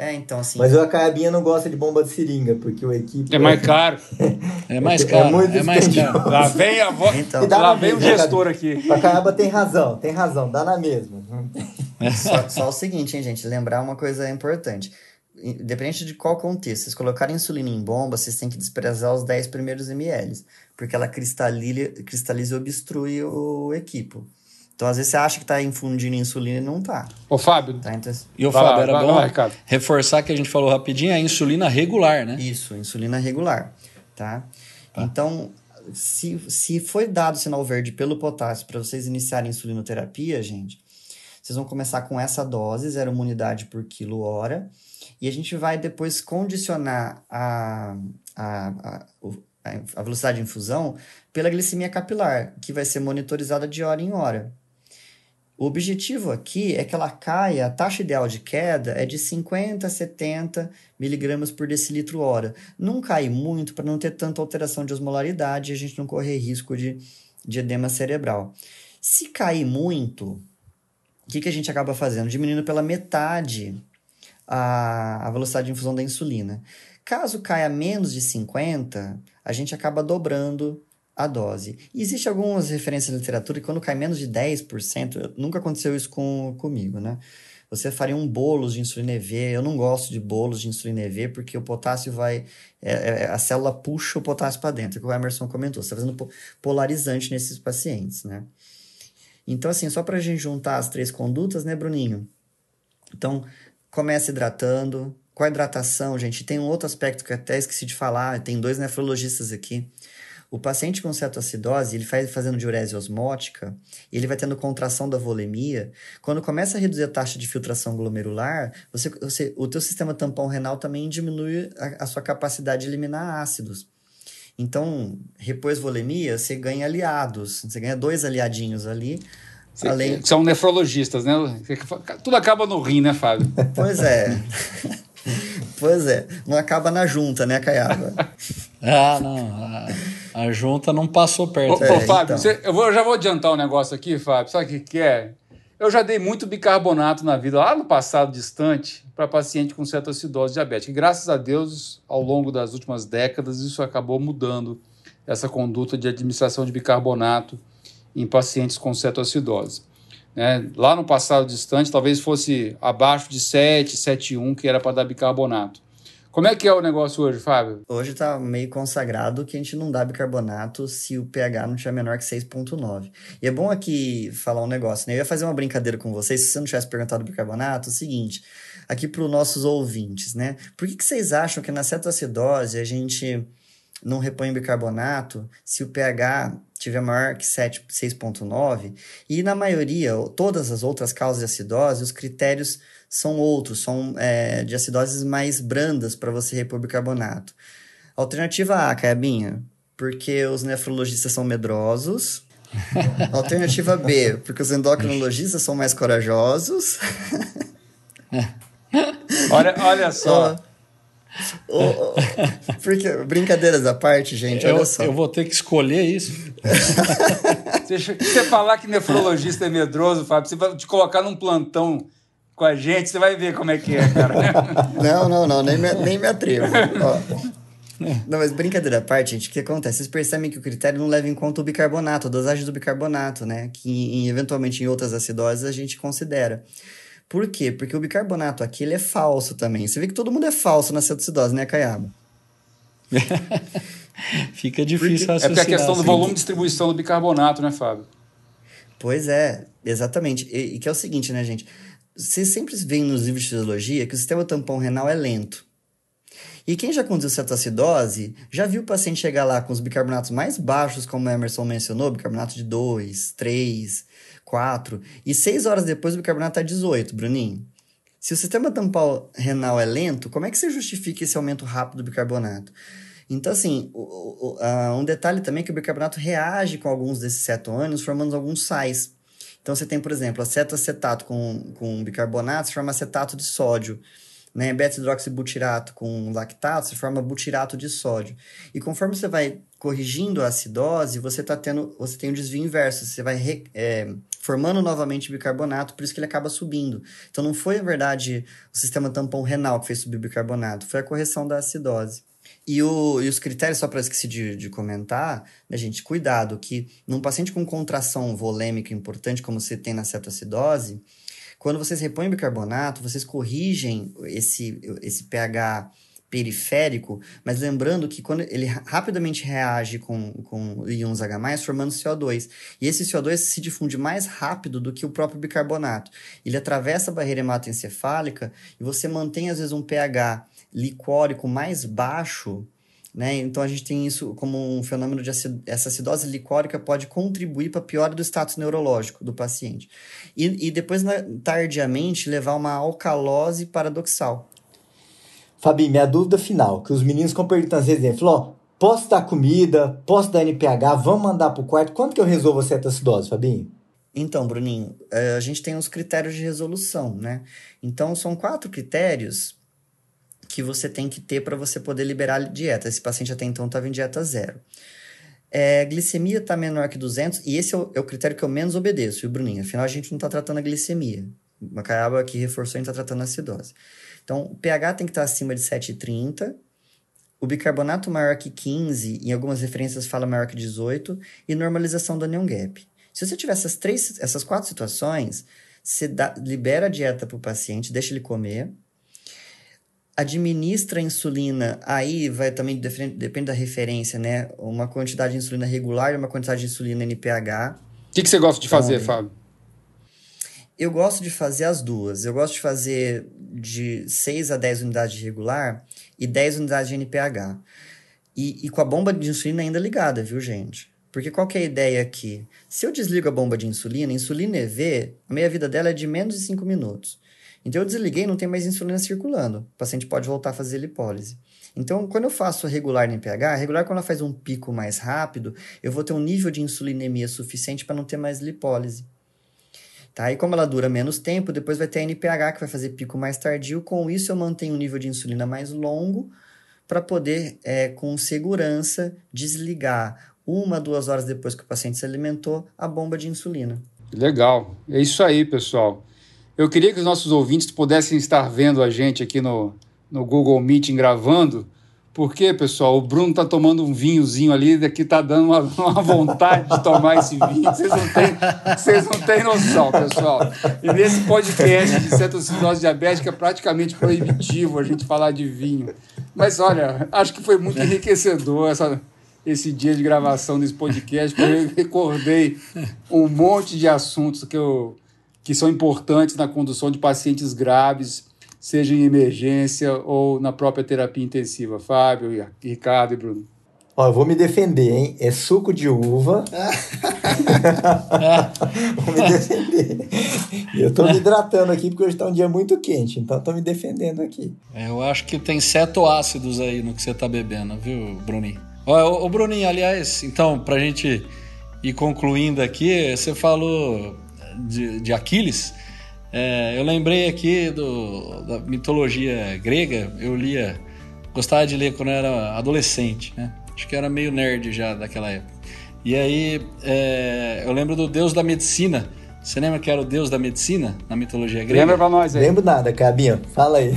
É, então assim. Mas o Acaiabinha não gosta de bomba de seringa, porque o equipe. É mais caro. é mais caro. É, muito é mais caro. Lá vem a voz. Então, lá vem o gestor aqui. O Acaiaba tem razão, tem razão, dá na mesma. Só, só o seguinte, hein, gente, lembrar uma coisa importante. Independente de qual contexto, vocês colocarem insulina em bomba, vocês têm que desprezar os 10 primeiros ml, porque ela cristaliza, cristaliza e obstrui o equipo. Então, às vezes, você acha que está infundindo insulina e não está. Ô, Fábio. Tá, então... E o Fábio, era vai, bom vai, reforçar que a gente falou rapidinho, a insulina regular, né? Isso, insulina regular, tá? tá. Então, se, se foi dado sinal verde pelo potássio para vocês iniciarem insulinoterapia, gente, vocês vão começar com essa dose, zero unidade por quilo hora, e a gente vai depois condicionar a, a, a, a velocidade de infusão pela glicemia capilar, que vai ser monitorizada de hora em hora. O objetivo aqui é que ela caia, a taxa ideal de queda é de 50 a 70 miligramas por decilitro hora. Não cai muito para não ter tanta alteração de osmolaridade e a gente não correr risco de, de edema cerebral. Se cair muito, o que, que a gente acaba fazendo? Diminuindo pela metade a, a velocidade de infusão da insulina. Caso caia menos de 50, a gente acaba dobrando a dose. E existe algumas referências na literatura que quando cai menos de 10%, nunca aconteceu isso com, comigo, né? Você faria um bolo de insulina EV. Eu não gosto de bolos de insulina EV porque o potássio vai. É, é, a célula puxa o potássio para dentro, que o Emerson comentou. Você está fazendo polarizante nesses pacientes, né? Então, assim, só para a gente juntar as três condutas, né, Bruninho? Então, começa hidratando. Com a hidratação, gente, tem um outro aspecto que até esqueci de falar. Tem dois nefrologistas aqui. O paciente com cetoacidose, ele faz fazendo diurese osmótica, ele vai tendo contração da volemia. Quando começa a reduzir a taxa de filtração glomerular, você, você, o teu sistema tampão renal também diminui a, a sua capacidade de eliminar ácidos. Então, repôs volemia, você ganha aliados. Você ganha dois aliadinhos ali. Além... São nefrologistas, né? Tudo acaba no rim, né, Fábio? Pois é. pois é. Não acaba na junta, né, Caiaba? ah, não. A, a, junta não passou perto. Ô, é, ô Fábio, então. você, eu, vou, eu já vou adiantar um negócio aqui, Fábio. Sabe o que, que é? Eu já dei muito bicarbonato na vida, lá no passado distante, para paciente com cetoacidose diabética. E graças a Deus, ao longo das últimas décadas, isso acabou mudando essa conduta de administração de bicarbonato em pacientes com cetoacidose. Né? Lá no passado distante, talvez fosse abaixo de 7, 7,1, que era para dar bicarbonato. Como é que é o negócio hoje, Fábio? Hoje está meio consagrado que a gente não dá bicarbonato se o pH não tiver menor que 6,9. E é bom aqui falar um negócio, né? Eu ia fazer uma brincadeira com vocês, se você não tivesse perguntado bicarbonato, é o seguinte, aqui para os nossos ouvintes, né? Por que, que vocês acham que na cetoacidose a gente não repõe bicarbonato se o pH tiver maior que 6,9. E na maioria, todas as outras causas de acidose, os critérios são outros, são é, de acidoses mais brandas para você repor bicarbonato. Alternativa A, Caibinha, porque os nefrologistas são medrosos. Alternativa B, porque os endocrinologistas são mais corajosos. olha, olha só. Porque, brincadeiras à parte, gente, eu, olha só. Eu vou ter que escolher isso. Se você falar que nefrologista é medroso, Fábio, você vai te colocar num plantão com a gente, você vai ver como é que é, cara. não, não, não, nem me, nem me atrevo. Ó. Não, mas brincadeira à parte, gente, o que acontece? Vocês percebem que o critério não leva em conta o bicarbonato, a dosagem do bicarbonato, né? Que em, eventualmente em outras acidoses a gente considera. Por quê? Porque o bicarbonato aqui ele é falso também. Você vê que todo mundo é falso na cetoacidose, né, Caiaba? Fica difícil porque, É porque a questão do volume de distribuição do bicarbonato, né, Fábio? Pois é, exatamente. E, e que é o seguinte, né, gente? Vocês sempre veem nos livros de fisiologia que o sistema tampão renal é lento. E quem já conduziu cetoacidose já viu o paciente chegar lá com os bicarbonatos mais baixos, como o Emerson mencionou, bicarbonato de 2, 3, 4, e 6 horas depois o bicarbonato está 18, Bruninho. Se o sistema tampão renal é lento, como é que você justifica esse aumento rápido do bicarbonato? Então, assim, o, o, uh, um detalhe também é que o bicarbonato reage com alguns desses cetoânions, formando alguns sais. Então, você tem, por exemplo, acetoacetato com, com bicarbonato, se forma acetato de sódio. Né? Beta-hidroxibutirato com lactato, se forma butirato de sódio. E conforme você vai corrigindo a acidose, você tá tendo, você tem um desvio inverso, você vai re, é, formando novamente bicarbonato, por isso que ele acaba subindo. Então não foi, na verdade, o sistema tampão renal que fez subir o bicarbonato, foi a correção da acidose. E, o, e os critérios, só para esquecer de, de comentar, né, gente, cuidado, que num paciente com contração volêmica importante, como você tem na cetoacidose, quando vocês repõem bicarbonato, vocês corrigem esse, esse pH periférico, mas lembrando que quando ele rapidamente reage com, com íons H+, formando CO2. E esse CO2 se difunde mais rápido do que o próprio bicarbonato. Ele atravessa a barreira hematoencefálica e você mantém, às vezes, um pH licórico mais baixo, né? Então a gente tem isso como um fenômeno de acid... essa acidose licórica pode contribuir para a piora do status neurológico do paciente. E, e depois, tardiamente, levar uma alcalose paradoxal. Fabi, minha dúvida final, que os meninos ficam perguntando às vezes, falou, ó, posso dar comida, posso dar NPH, vamos mandar pro quarto, quanto que eu resolvo essa acidose, Fabinho? Então, Bruninho, eh, a gente tem os critérios de resolução, né? Então, são quatro critérios que você tem que ter para você poder liberar a dieta. Esse paciente até então estava em dieta zero. É, glicemia está menor que 200, e esse é o, é o, critério que eu menos obedeço, viu, Bruninho? Afinal, a gente não está tratando a glicemia. Macaiaba que reforçou, a gente está tratando a acidose. Então, o pH tem que estar acima de 7,30, o bicarbonato maior que 15, em algumas referências fala maior que 18, e normalização do anion gap. Se você tiver essas, três, essas quatro situações, você dá, libera a dieta para o paciente, deixa ele comer, administra a insulina, aí vai também, depende da referência, né? Uma quantidade de insulina regular e uma quantidade de insulina NPH. O que, que você gosta de então, fazer, Fábio? Eu gosto de fazer as duas. Eu gosto de fazer de 6 a 10 unidades de regular e 10 unidades de NPH. E, e com a bomba de insulina ainda ligada, viu, gente? Porque qual é a ideia aqui? Se eu desligo a bomba de insulina, insulina EV, a meia-vida dela é de menos de 5 minutos. Então eu desliguei, não tem mais insulina circulando. O paciente pode voltar a fazer lipólise. Então, quando eu faço regular no regular quando ela faz um pico mais rápido, eu vou ter um nível de insulinemia suficiente para não ter mais lipólise. Tá? E como ela dura menos tempo, depois vai ter a NPH que vai fazer pico mais tardio. Com isso, eu mantenho um nível de insulina mais longo para poder, é, com segurança, desligar uma, duas horas depois que o paciente se alimentou a bomba de insulina. Legal. É isso aí, pessoal. Eu queria que os nossos ouvintes pudessem estar vendo a gente aqui no, no Google Meeting gravando, porque, pessoal, o Bruno está tomando um vinhozinho ali, daqui está dando uma, uma, vontade de tomar esse vinho. Vocês não têm, vocês não têm noção, pessoal. E nesse podcast de cetoacidose diabética é praticamente proibitivo a gente falar de vinho. Mas olha, acho que foi muito enriquecedor essa, esse dia de gravação desse podcast, porque eu recordei um monte de assuntos que eu que são importantes na condução de pacientes graves, seja em emergência ou na própria terapia intensiva. Fábio, Ricardo e Bruno. Ó, eu vou me defender, hein? É suco de uva. vou me defender. Eu tô me hidratando aqui porque hoje tá um dia muito quente, então tô me defendendo aqui. É, eu acho que tem cetoácidos aí no que você tá bebendo, viu, Bruninho? Ó, ô, Bruninho, aliás, então, pra gente ir concluindo aqui, você falou de, de Aquiles, é, eu lembrei aqui do, da mitologia grega, eu lia gostava de ler quando eu era adolescente, né? Acho que era meio nerd já daquela época. E aí é, eu lembro do Deus da Medicina. Você lembra que era o Deus da Medicina na mitologia grega? Lembra pra nós aí. Lembro nada, Cabinho. Fala aí.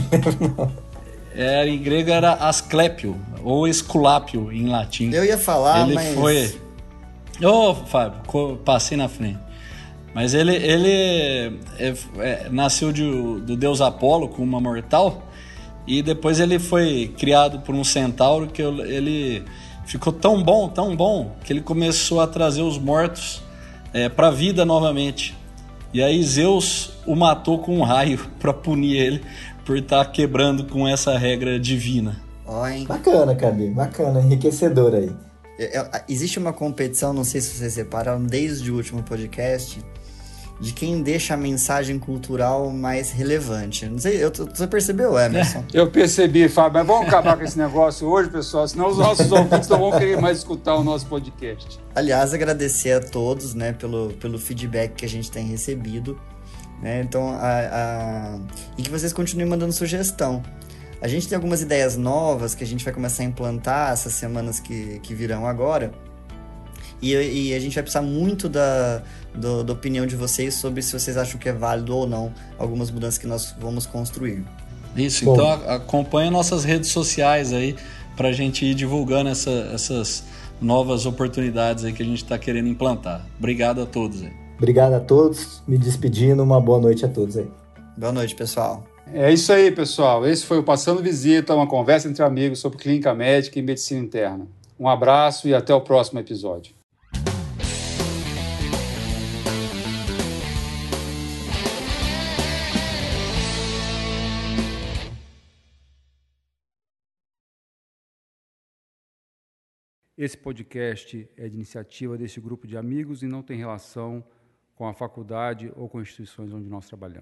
É, em grego era Asclepio, ou Esculápio em latim. Eu ia falar, ele mas... foi. Ô, oh, Fábio, passei na frente. Mas ele, ele é, é, nasceu de, do deus Apolo com uma mortal e depois ele foi criado por um centauro que ele ficou tão bom, tão bom, que ele começou a trazer os mortos é, para a vida novamente. E aí Zeus o matou com um raio para punir ele por estar tá quebrando com essa regra divina. Oh, hein? Bacana, Cabi, bacana, enriquecedor aí. É, é, existe uma competição, não sei se vocês separaram, desde o último podcast, de quem deixa a mensagem cultural mais relevante. Não sei, eu, você percebeu, Emerson? É, eu percebi, Fábio, mas vamos acabar com esse negócio hoje, pessoal, senão os nossos ouvintes não vão querer mais escutar o nosso podcast. Aliás, agradecer a todos, né, pelo, pelo feedback que a gente tem recebido. Né? Então, a, a... e que vocês continuem mandando sugestão. A gente tem algumas ideias novas que a gente vai começar a implantar essas semanas que, que virão agora. E, e a gente vai precisar muito da, do, da opinião de vocês sobre se vocês acham que é válido ou não algumas mudanças que nós vamos construir. Isso, Bom. então acompanhe nossas redes sociais aí para a gente ir divulgando essa, essas novas oportunidades aí que a gente está querendo implantar. Obrigado a todos aí. Obrigado a todos. Me despedindo. Uma boa noite a todos aí. Boa noite, pessoal. É isso aí, pessoal. Esse foi o Passando Visita, uma conversa entre amigos sobre clínica médica e medicina interna. Um abraço e até o próximo episódio. Esse podcast é de iniciativa deste grupo de amigos e não tem relação com a faculdade ou com instituições onde nós trabalhamos.